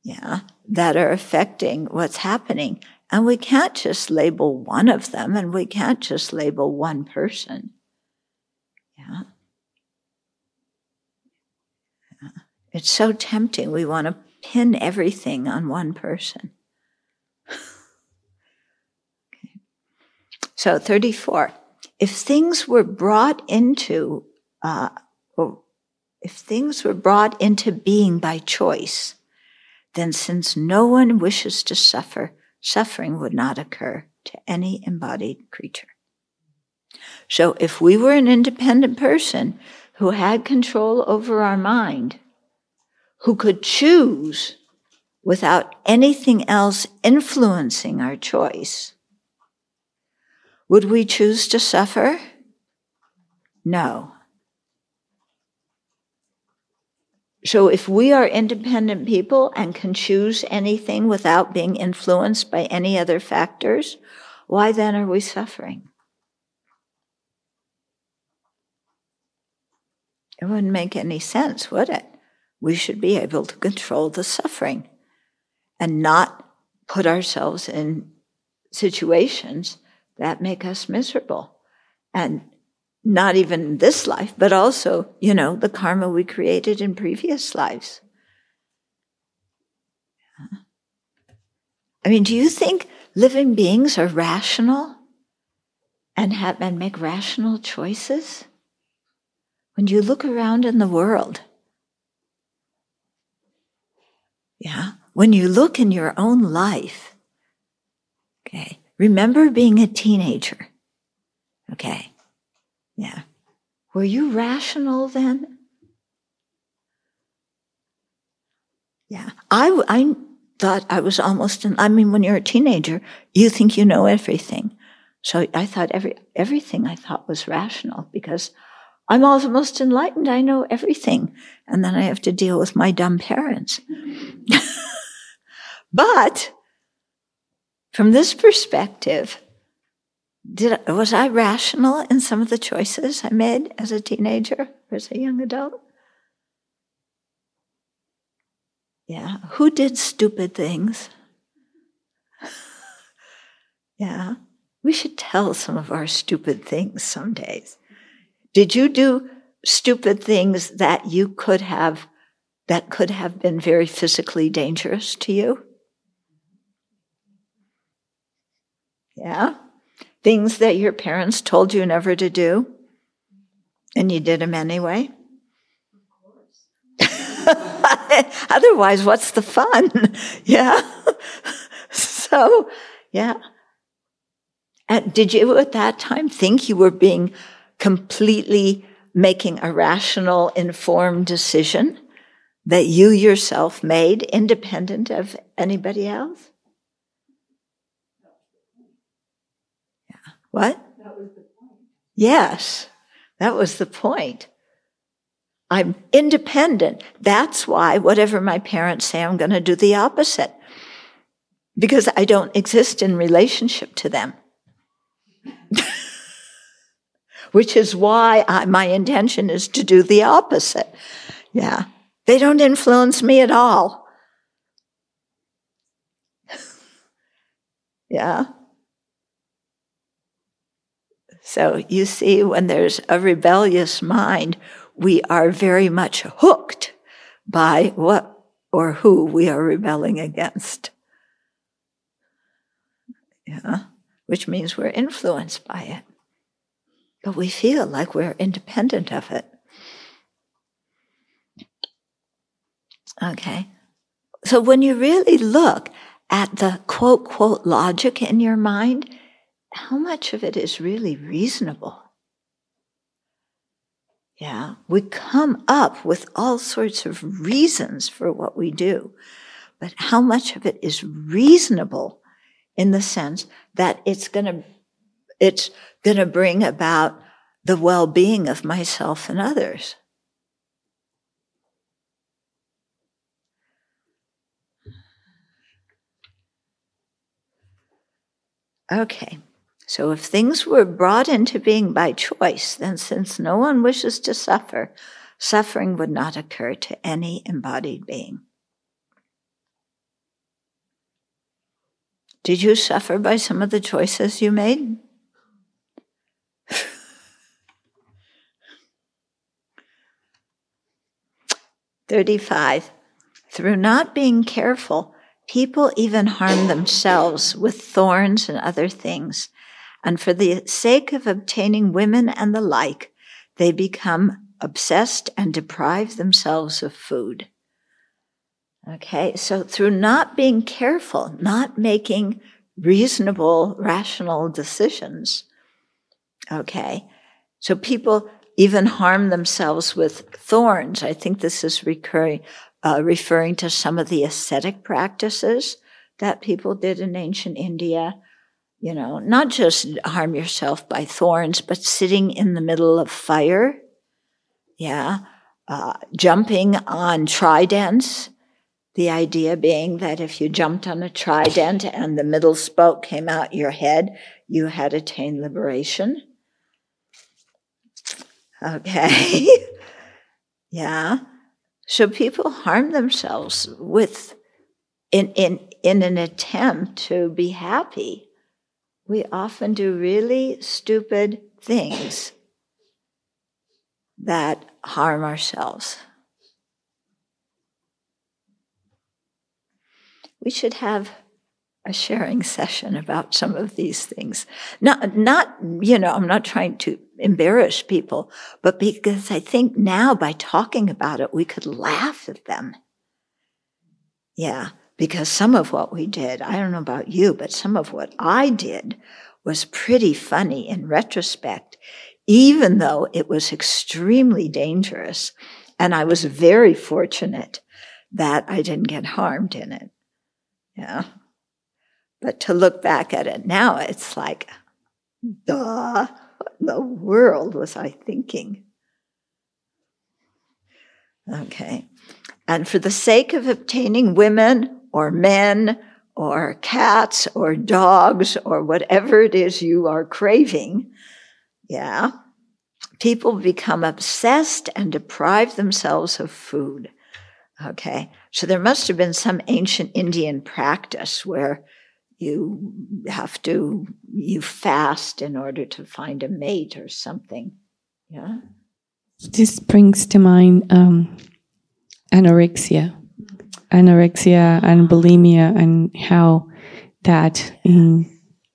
[SPEAKER 1] yeah that are affecting what's happening. And we can't just label one of them and we can't just label one person it's so tempting we want to pin everything on one person <laughs> So 34. If things were brought into, uh, if things were brought into being by choice, then since no one wishes to suffer, suffering would not occur to any embodied creature. So if we were an independent person who had control over our mind, who could choose without anything else influencing our choice, would we choose to suffer? No. So if we are independent people and can choose anything without being influenced by any other factors, why then are we suffering? It wouldn't make any sense, would it? We should be able to control the suffering and not put ourselves in situations that make us miserable. And not even this life, but also, you know, the karma we created in previous lives. I mean, do you think living beings are rational and have and make rational choices? When you look around in the world, yeah, when you look in your own life, okay, Remember being a teenager. Okay. Yeah. Were you rational then? Yeah. I, I thought I was almost, an, I mean, when you're a teenager, you think you know everything. So I thought every, everything I thought was rational because I'm almost enlightened. I know everything. And then I have to deal with my dumb parents. <laughs> but from this perspective, did was I rational in some of the choices I made as a teenager or as a young adult? Yeah. Who did stupid things? <laughs> yeah. We should tell some of our stupid things some days. Did you do stupid things that you could have that could have been very physically dangerous to you? Yeah? Things that your parents told you never to do, and you did them anyway. <laughs> Otherwise, what's the fun? <laughs> yeah. <laughs> so, yeah. And did you at that time think you were being completely making a rational, informed decision that you yourself made independent of anybody else? Yeah. What?
[SPEAKER 3] That was the point.
[SPEAKER 1] Yes, that was the point. I'm independent. That's why, whatever my parents say, I'm going to do the opposite. Because I don't exist in relationship to them. <laughs> Which is why I, my intention is to do the opposite. Yeah. They don't influence me at all. <laughs> yeah. So you see, when there's a rebellious mind, we are very much hooked by what or who we are rebelling against. Yeah, which means we're influenced by it. But we feel like we're independent of it. Okay. So when you really look at the quote, quote, logic in your mind, how much of it is really reasonable? Yeah, we come up with all sorts of reasons for what we do, but how much of it is reasonable in the sense that it's going to it's going to bring about the well-being of myself and others. Okay. So if things were brought into being by choice, then since no one wishes to suffer, suffering would not occur to any embodied being. Did you suffer by some of the choices you made? Thirty-five. Through not being careful, people even harm themselves with thorns and other things and for the sake of obtaining women and the like, they become obsessed and deprive themselves of food. Okay, so through not being careful, not making reasonable, rational decisions, okay, so people even harm themselves with thorns. I think this is recurring, uh, referring to some of the ascetic practices that people did in ancient India you know, not just harm yourself by thorns, but sitting in the middle of fire. Yeah. Uh, jumping on tridents. The idea being that if you jumped on a trident and the middle spoke came out your head, you had attained liberation. Okay. <laughs> yeah. So people harm themselves with in, in, in an attempt to be happy we often do really stupid things that harm ourselves. We should have a sharing session about some of these things. Not, not, you know, I'm not trying to embarrass people, but because I think now by talking about it, we could laugh at them. Yeah because some of what we did, I don't know about you, but some of what I did was pretty funny in retrospect, even though it was extremely dangerous. And I was very fortunate that I didn't get harmed in it. Yeah. But to look back at it now, it's like, duh, what in the world was I thinking? Okay. And for the sake of obtaining women or men or cats or dogs or whatever it is you are craving, yeah, people become obsessed and deprive themselves of food. Okay, so there must have been some ancient Indian practice where you have to you fast in order to find a mate or something. Yeah.
[SPEAKER 2] This brings to mind um, anorexia anorexia and bulimia and how that that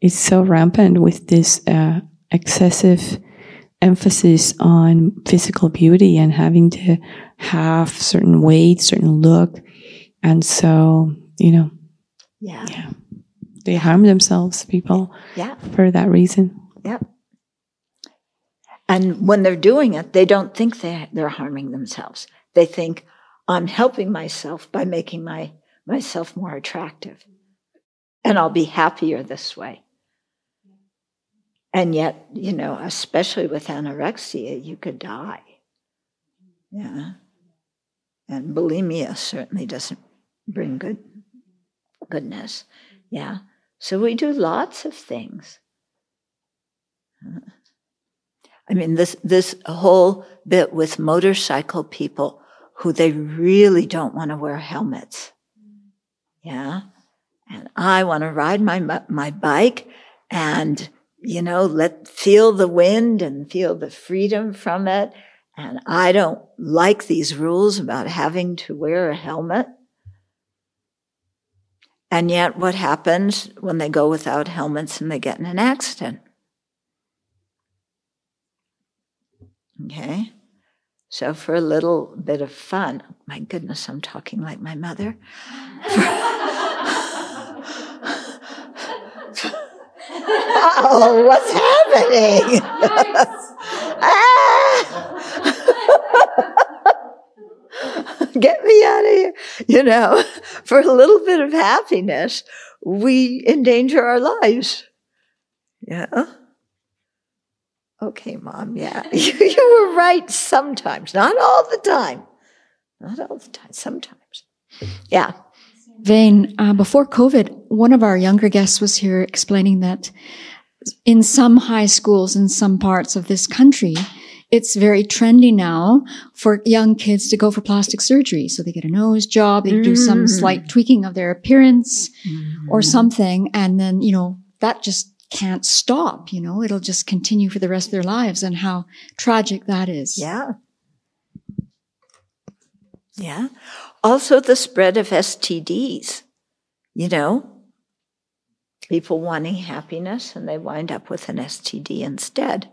[SPEAKER 2] is so rampant with this uh, excessive emphasis on physical beauty and having to have certain weight, certain look. And so, you know,
[SPEAKER 1] yeah.
[SPEAKER 2] yeah. They harm themselves, people,
[SPEAKER 1] yeah.
[SPEAKER 2] for that reason.
[SPEAKER 1] Yep. And when they're doing it, they don't think they, they're harming themselves. They think, I'm helping myself by making my, myself more attractive. And I'll be happier this way. And yet, you know, especially with anorexia, you could die. Yeah. And bulimia certainly doesn't bring good goodness. Yeah. So we do lots of things. I mean, this, this whole bit with motorcycle people who they really don't want to wear helmets. Yeah. And I want to ride my, my bike and, you know, let feel the wind and feel the freedom from it. And I don't like these rules about having to wear a helmet. And yet, what happens when they go without helmets and they get in an accident? Okay. So, for a little bit of fun, my goodness, I'm talking like my mother. oh, what's happening? <laughs> <laughs> <laughs> <laughs> Get me out of here. You know, <laughs> for a little bit of happiness, we endanger our lives. Yeah. Okay, mom, yeah. <laughs> you, you were right sometimes, not all the time. Not all the time, sometimes. Yeah.
[SPEAKER 5] Vane, uh, before COVID, one of our younger guests was here explaining that in some high schools in some parts of this country, it's very trendy now for young kids to go for plastic surgery. So they get a nose job, they do some
[SPEAKER 1] Mm.
[SPEAKER 5] slight tweaking of their appearance
[SPEAKER 1] Mm-hmm.
[SPEAKER 5] or something. And then, you know, that just can't stop, you know, it'll just continue for the rest of their lives and how tragic that is.
[SPEAKER 1] Yeah. Yeah. Also, the spread of STDs, you know, people wanting happiness and they wind up with an STD instead.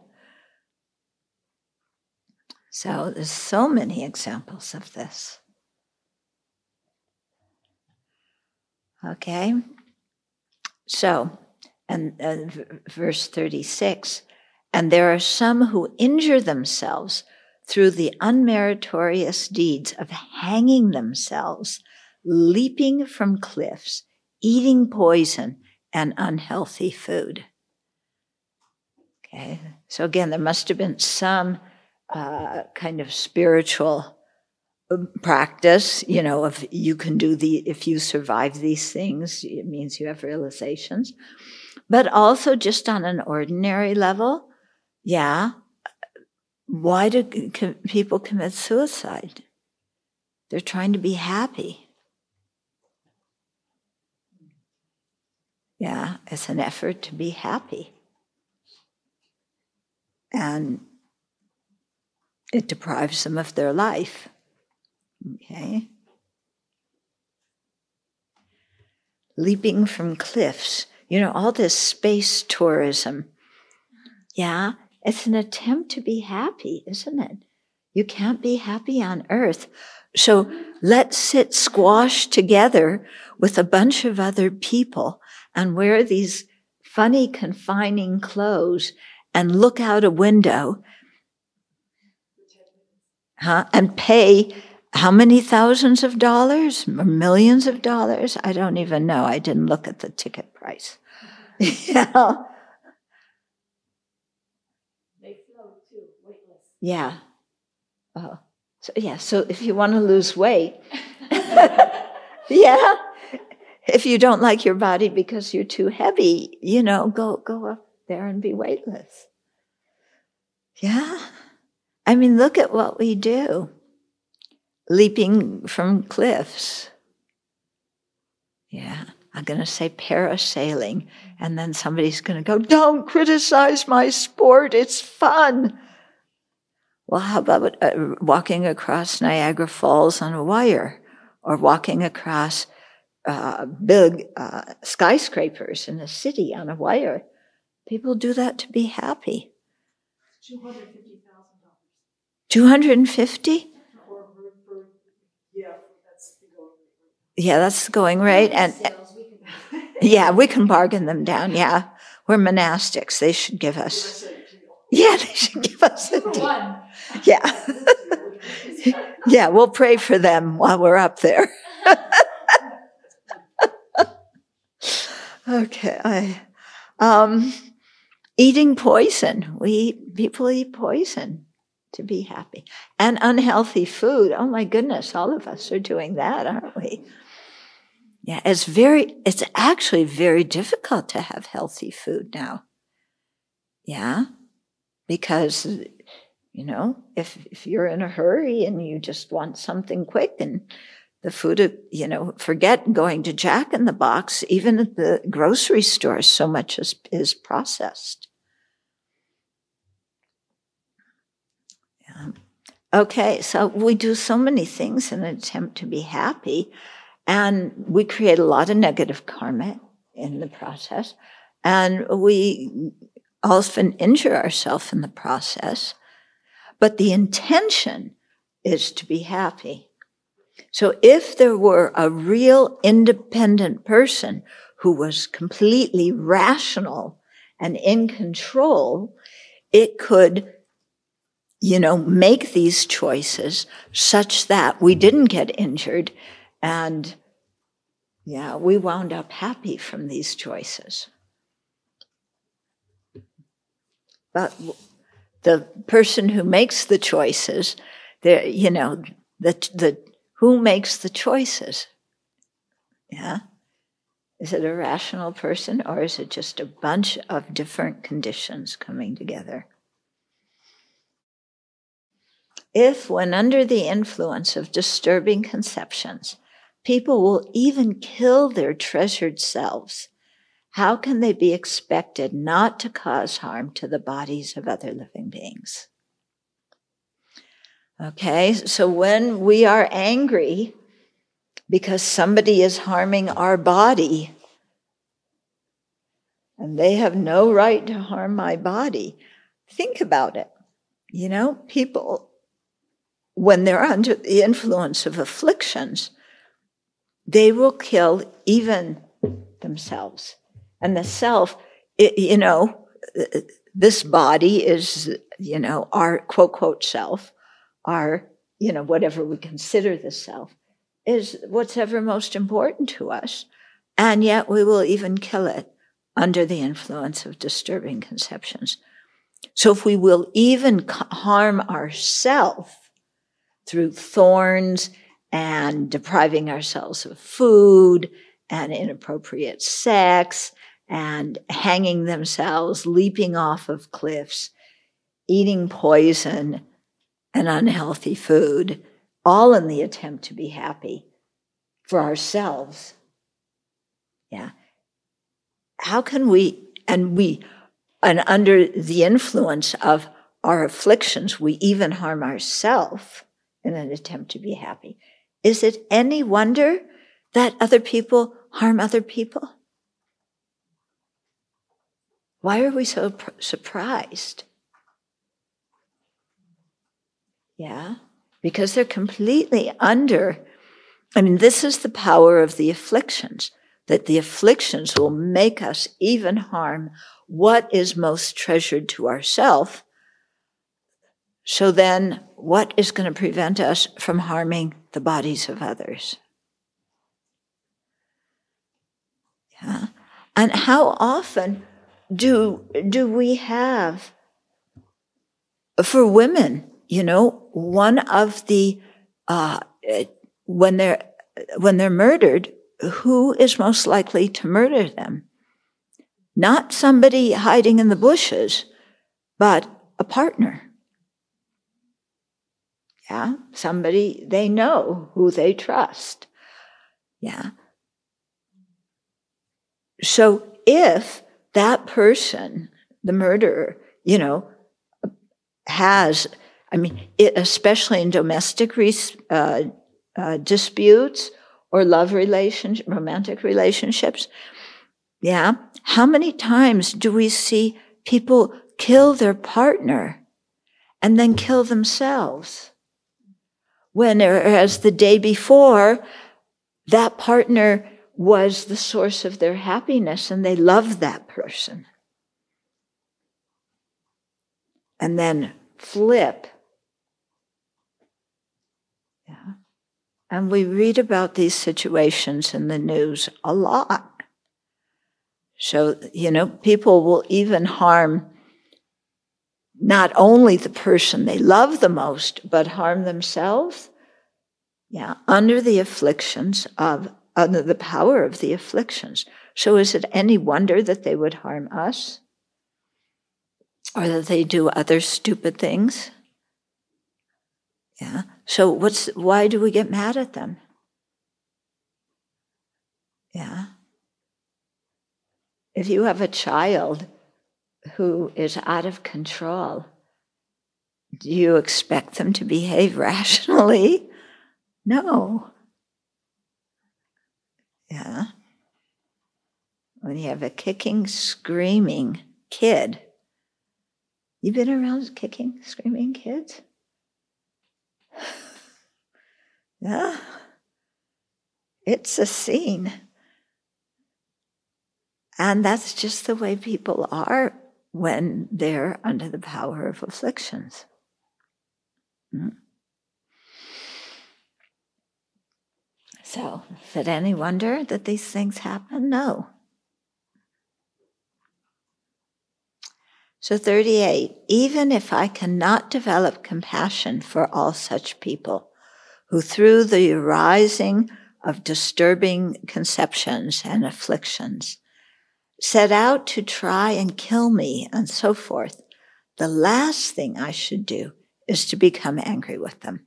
[SPEAKER 1] So, there's so many examples of this. Okay. So, and verse 36 and there are some who injure themselves through the unmeritorious deeds of hanging themselves, leaping from cliffs, eating poison and unhealthy food. Okay, so again, there must have been some uh, kind of spiritual um, practice, you know, if you can do the, if you survive these things, it means you have realizations. But also just on an ordinary level, yeah. Why do people commit suicide? They're trying to be happy. Yeah, it's an effort to be happy. And it deprives them of their life. Okay? Leaping from cliffs. You know, all this space tourism. Yeah, it's an attempt to be happy, isn't it? You can't be happy on earth. So let's sit squashed together with a bunch of other people and wear these funny confining clothes and look out a window huh, and pay how many thousands of dollars or millions of dollars? I don't even know. I didn't look at the ticket price. <laughs> you know?
[SPEAKER 3] They float too, weightless.
[SPEAKER 1] Yeah. Oh. So yeah, so if you want to lose weight, <laughs> <laughs> yeah. If you don't like your body because you're too heavy, you know, go go up there and be weightless. Yeah. I mean, look at what we do leaping from cliffs. Yeah, I'm going to say parasailing, and then somebody's going to go, Don't criticize my sport, it's fun. Well, how about uh, walking across Niagara Falls on a wire or walking across uh, big uh, skyscrapers in a city on a wire? People do that to be happy.
[SPEAKER 3] 250
[SPEAKER 1] 250?
[SPEAKER 3] Or for, for, yeah, that's going right.
[SPEAKER 1] Yeah, that's the going rate. And
[SPEAKER 3] we can. <laughs>
[SPEAKER 1] yeah, we can bargain them down. Yeah. We're monastics. They should give us. Yeah, they should give us a deal. Yeah. <laughs> yeah, we'll pray for them while we're up there. <laughs> okay. I, um, Eating poison. We eat, people eat poison to be happy. And unhealthy food. Oh my goodness, all of us are doing that, aren't we? Yeah, it's very, it's actually very difficult to have healthy food now. Yeah, because, you know, if, if you're in a hurry and you just want something quick and the food, you know, forget going to Jack in the Box, even at the grocery store, so much is, is processed. Okay, so we do so many things in an attempt to be happy. And we create a lot of negative karma in the process. And we often injure ourselves in the process. But the intention is to be happy. So if there were a real independent person who was completely rational and in control, it could, you know, make these choices such that we didn't get injured and yeah, we wound up happy from these choices. But the person who makes the choices, you know, the, the, who makes the choices? Yeah. Is it a rational person or is it just a bunch of different conditions coming together? If, when under the influence of disturbing conceptions, People will even kill their treasured selves. How can they be expected not to cause harm to the bodies of other living beings? Okay, so when we are angry because somebody is harming our body, and they have no right to harm my body, think about it. You know, people, when they're under the influence of afflictions, they will kill even themselves. And the self, it, you know, this body is, you know, our quote, quote self, our, you know, whatever we consider the self, is what's ever most important to us. And yet we will even kill it under the influence of disturbing conceptions. So if we will even harm ourselves through thorns and depriving ourselves of food and inappropriate sex and hanging themselves, leaping off of cliffs, eating poison and unhealthy food, all in the attempt to be happy for ourselves. Yeah. How can we, and we, and under the influence of our afflictions, we even harm ourselves in an attempt to be happy. Is it any wonder that other people harm other people? Why are we so pr- surprised? Yeah, because they're completely under. I mean, this is the power of the afflictions, that the afflictions will make us even harm what is most treasured to ourself. So then, what is going to prevent us from harming the bodies of others. Yeah. And how often do, do we have, for women, you know, one of the, uh, when they're, when they're murdered, who is most likely to murder them? Not somebody hiding in the bushes, but a partner. Yeah. Somebody they know who they trust. Yeah. So if that person, the murderer, you know, has, I mean, it, especially in domestic uh, uh, disputes or love relationship, romantic relationships, yeah, how many times do we see people kill their partner and then kill themselves? Whereas the day before, that partner was the source of their happiness and they loved that person. And then flip. Yeah. And we read about these situations in the news a lot. So, you know, people will even harm not only the person they love the most, but harm themselves. Yeah, under the afflictions of, under the power of the afflictions. So is it any wonder that they would harm us? Or that they do other stupid things? Yeah. So what's why do we get mad at them? Yeah. If you have a child who is out of control, do you expect them to behave rationally? No. Yeah. When you have a kicking, screaming kid, you've been around kicking, screaming kids? <sighs> yeah. It's a scene. And that's just the way people are when they're under the power of afflictions. Mm. So, is it any wonder that these things happen? No. So, 38, even if I cannot develop compassion for all such people who, through the arising of disturbing conceptions and afflictions, set out to try and kill me and so forth, the last thing I should do is to become angry with them.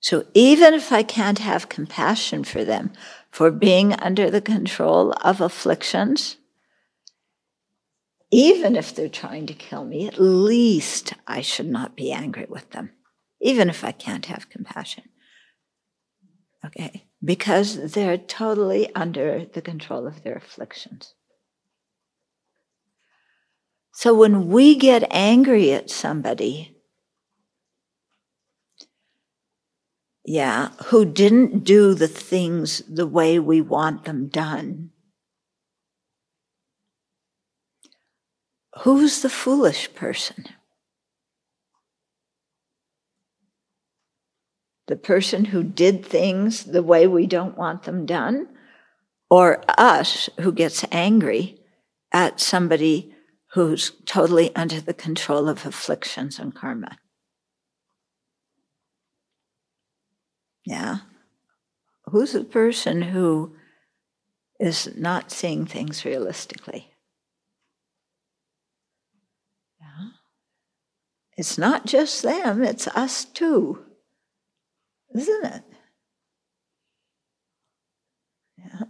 [SPEAKER 1] So even if I can't have compassion for them for being under the control of afflictions, even if they're trying to kill me, at least I should not be angry with them, even if I can't have compassion. Okay, because they're totally under the control of their afflictions. So when we get angry at somebody, yeah, who didn't do the things the way we want them done. Who's the foolish person? The person who did things the way we don't want them done? Or us who gets angry at somebody who's totally under the control of afflictions and karma? Yeah. Who's the person who is not seeing things realistically? Yeah. It's not just them, it's us too. Isn't it? Yeah.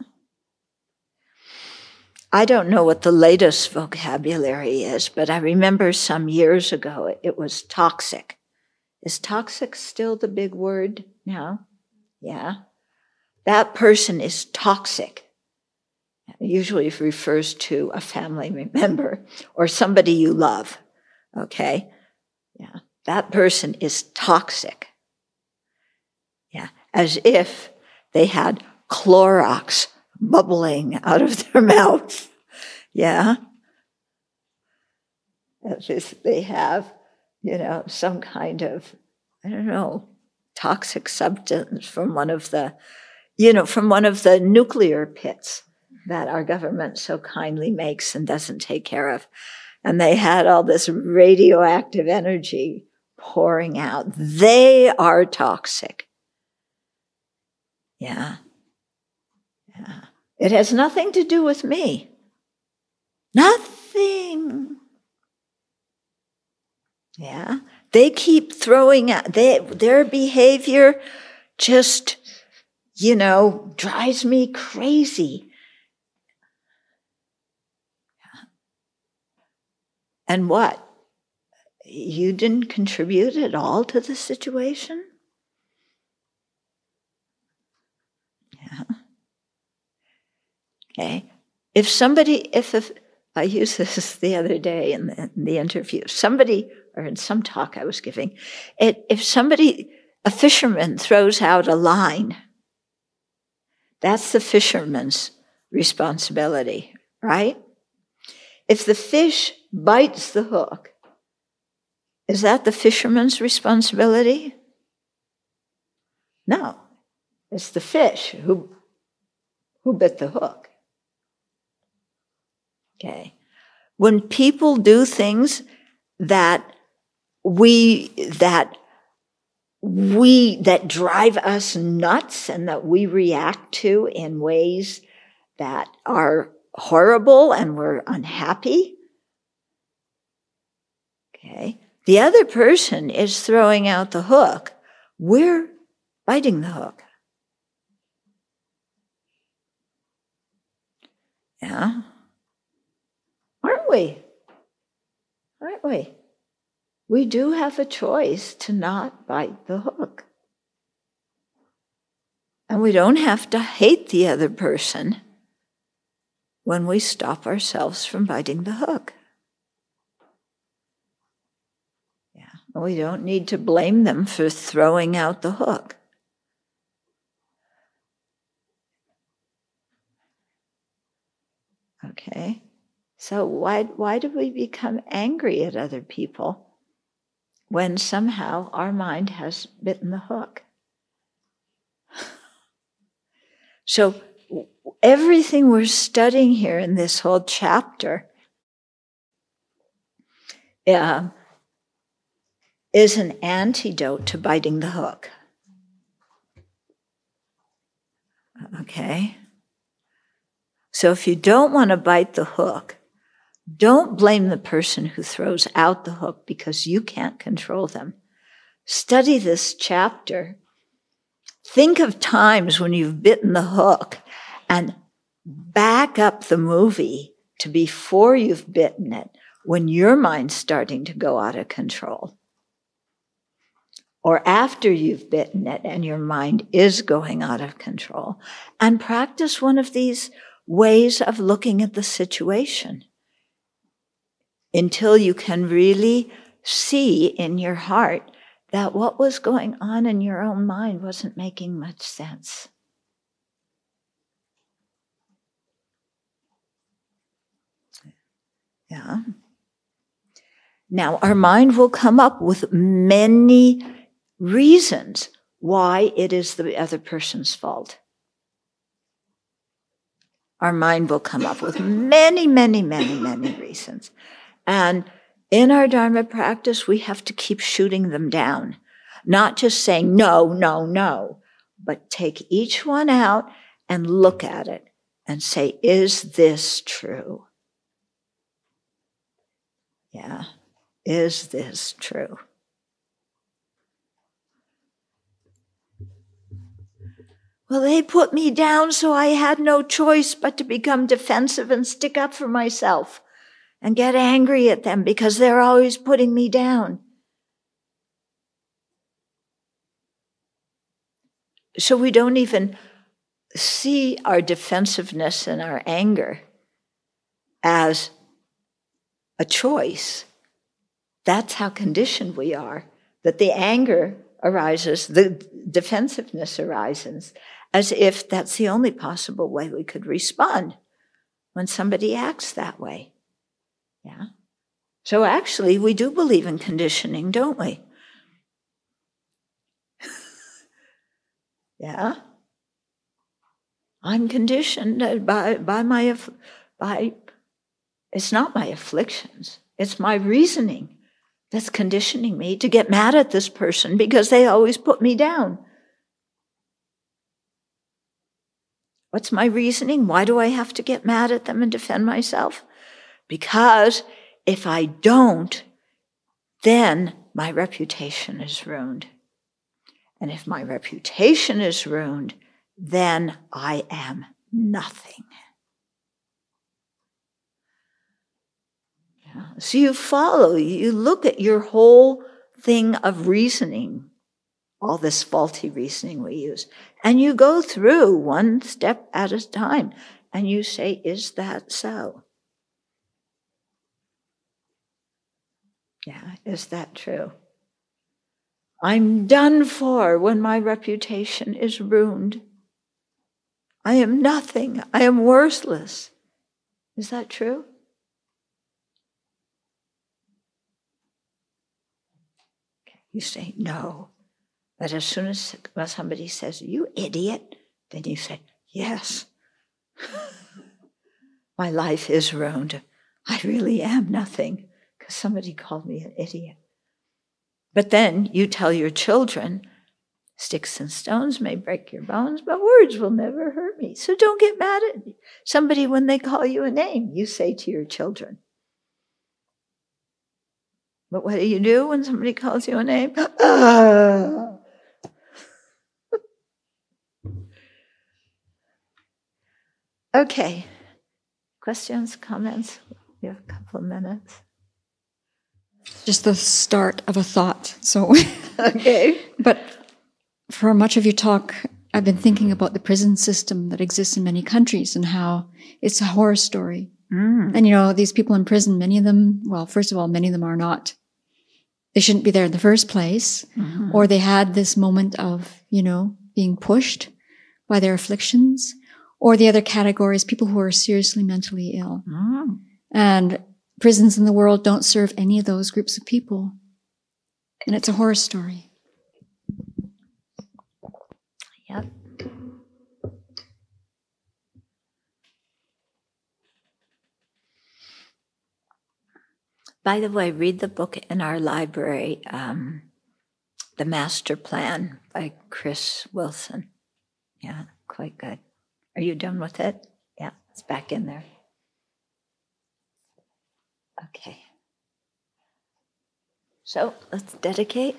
[SPEAKER 1] I don't know what the latest vocabulary is, but I remember some years ago it was toxic. Is toxic still the big word now? Yeah. That person is toxic. usually refers to a family <laughs> member or somebody you love. Okay? Yeah. That person is toxic. As if they had Clorox bubbling out of their <laughs> mouth. Yeah. As if they have you know, some kind of, I don't know, toxic substance from one of the, you know, from one of the nuclear pits that our government so kindly makes and doesn't take care of. And they had all this radioactive energy pouring out. They are toxic. Yeah. Yeah. It has nothing to do with me. Nothing. Yeah. They keep throwing out, they, their behavior just, you know, drives me crazy. And what? You didn't contribute at all to the situation? Okay. If somebody, if, if I used this <laughs> the other day in the, in the interview, somebody or in some talk I was giving, it, if somebody, a fisherman throws out a line, that's the fisherman's responsibility, right? If the fish bites the hook, is that the fisherman's responsibility? No, it's the fish who, who bit the hook. Okay. When people do things that we, that we, that drive us nuts and that we react to in ways that are horrible and we're unhappy. Okay. The other person is throwing out the hook. We're biting the hook. Yeah. We? Aren't we? We do have a choice to not bite the hook. And we don't have to hate the other person when we stop ourselves from biting the hook. Yeah, we don't need to blame them for throwing out the hook. Okay. So why why do we become angry at other people when somehow our mind has bitten the hook? <laughs> So everything we're studying here in this whole chapter uh, is an antidote to biting the hook. Okay? So if you don't want to bite the hook, don't blame the person who throws out the hook because you can't control them. Study this chapter. Think of times when you've bitten the hook and back up the movie to before you've bitten it when your mind's starting to go out of control. Or after you've bitten it and your mind is going out of control. And practice one of these ways of looking at the situation until you can really see in your heart that what was going on in your own mind wasn't making much sense. Yeah. Now, our mind will come up with many reasons why it is the other person's fault our mind will come up with many, many, many, many reasons. And in our Dharma practice, we have to keep shooting them down, not just saying no, no, no, but take each one out and look at it and say, is this true? Yeah, is this true? Well, they put me down, so I had no choice but to become defensive and stick up for myself and get angry at them because they're always putting me down. So we don't even see our defensiveness and our anger as a choice. That's how conditioned we are, that the anger arises, the defensiveness arises as if that's the only possible way we could respond when somebody acts that way. Yeah. So actually, we do believe in conditioning, don't we? <laughs> yeah. I'm conditioned by, by my, by, it's not my afflictions, it's my reasoning that's conditioning me to get mad at this person because they always put me down. What's my reasoning? Why do I have to get mad at them and defend myself? Because if I don't, then my reputation is ruined. And if my reputation is ruined, then I am nothing. So you follow, you look at your whole thing of reasoning all this faulty reasoning we use. And you go through one step at a time and you say, Is that so? Yeah, is that true? I'm done for when my reputation is ruined. I am nothing. I am worthless. Is that true? You say, no. But as soon as somebody says, You idiot, then you say, Yes, <laughs> my life is ruined. I really am nothing because somebody called me an idiot. But then you tell your children, sticks and stones may break your bones, but words will never hurt me. So don't get mad at somebody when they call you a name, you say to your children. But what do you do when somebody calls you a name? <laughs> Okay. Questions, comments? We have a couple of minutes.
[SPEAKER 5] Just the start of a thought. So, <laughs>
[SPEAKER 1] Okay.
[SPEAKER 5] but for much of your talk, I've been thinking about the prison system that exists in many countries and how it's a horror story.
[SPEAKER 1] Mm.
[SPEAKER 5] And you know, these people in prison, many of them, well, first of all, many of them are not. They shouldn't be there in the first place.
[SPEAKER 1] Mhm.
[SPEAKER 5] Or they had this moment of, you know, being pushed by their afflictions. Or the other category is people who are seriously mentally ill.
[SPEAKER 1] Mm.
[SPEAKER 5] And prisons in the world don't serve any of those groups of people. And it's a horror story.
[SPEAKER 1] Yep. By the way, read the book in our library, um, The Master Plan by Chris Wilson. Yeah, quite good. Are you done with it? Yeah, it's back in there. Okay. So let's dedicate.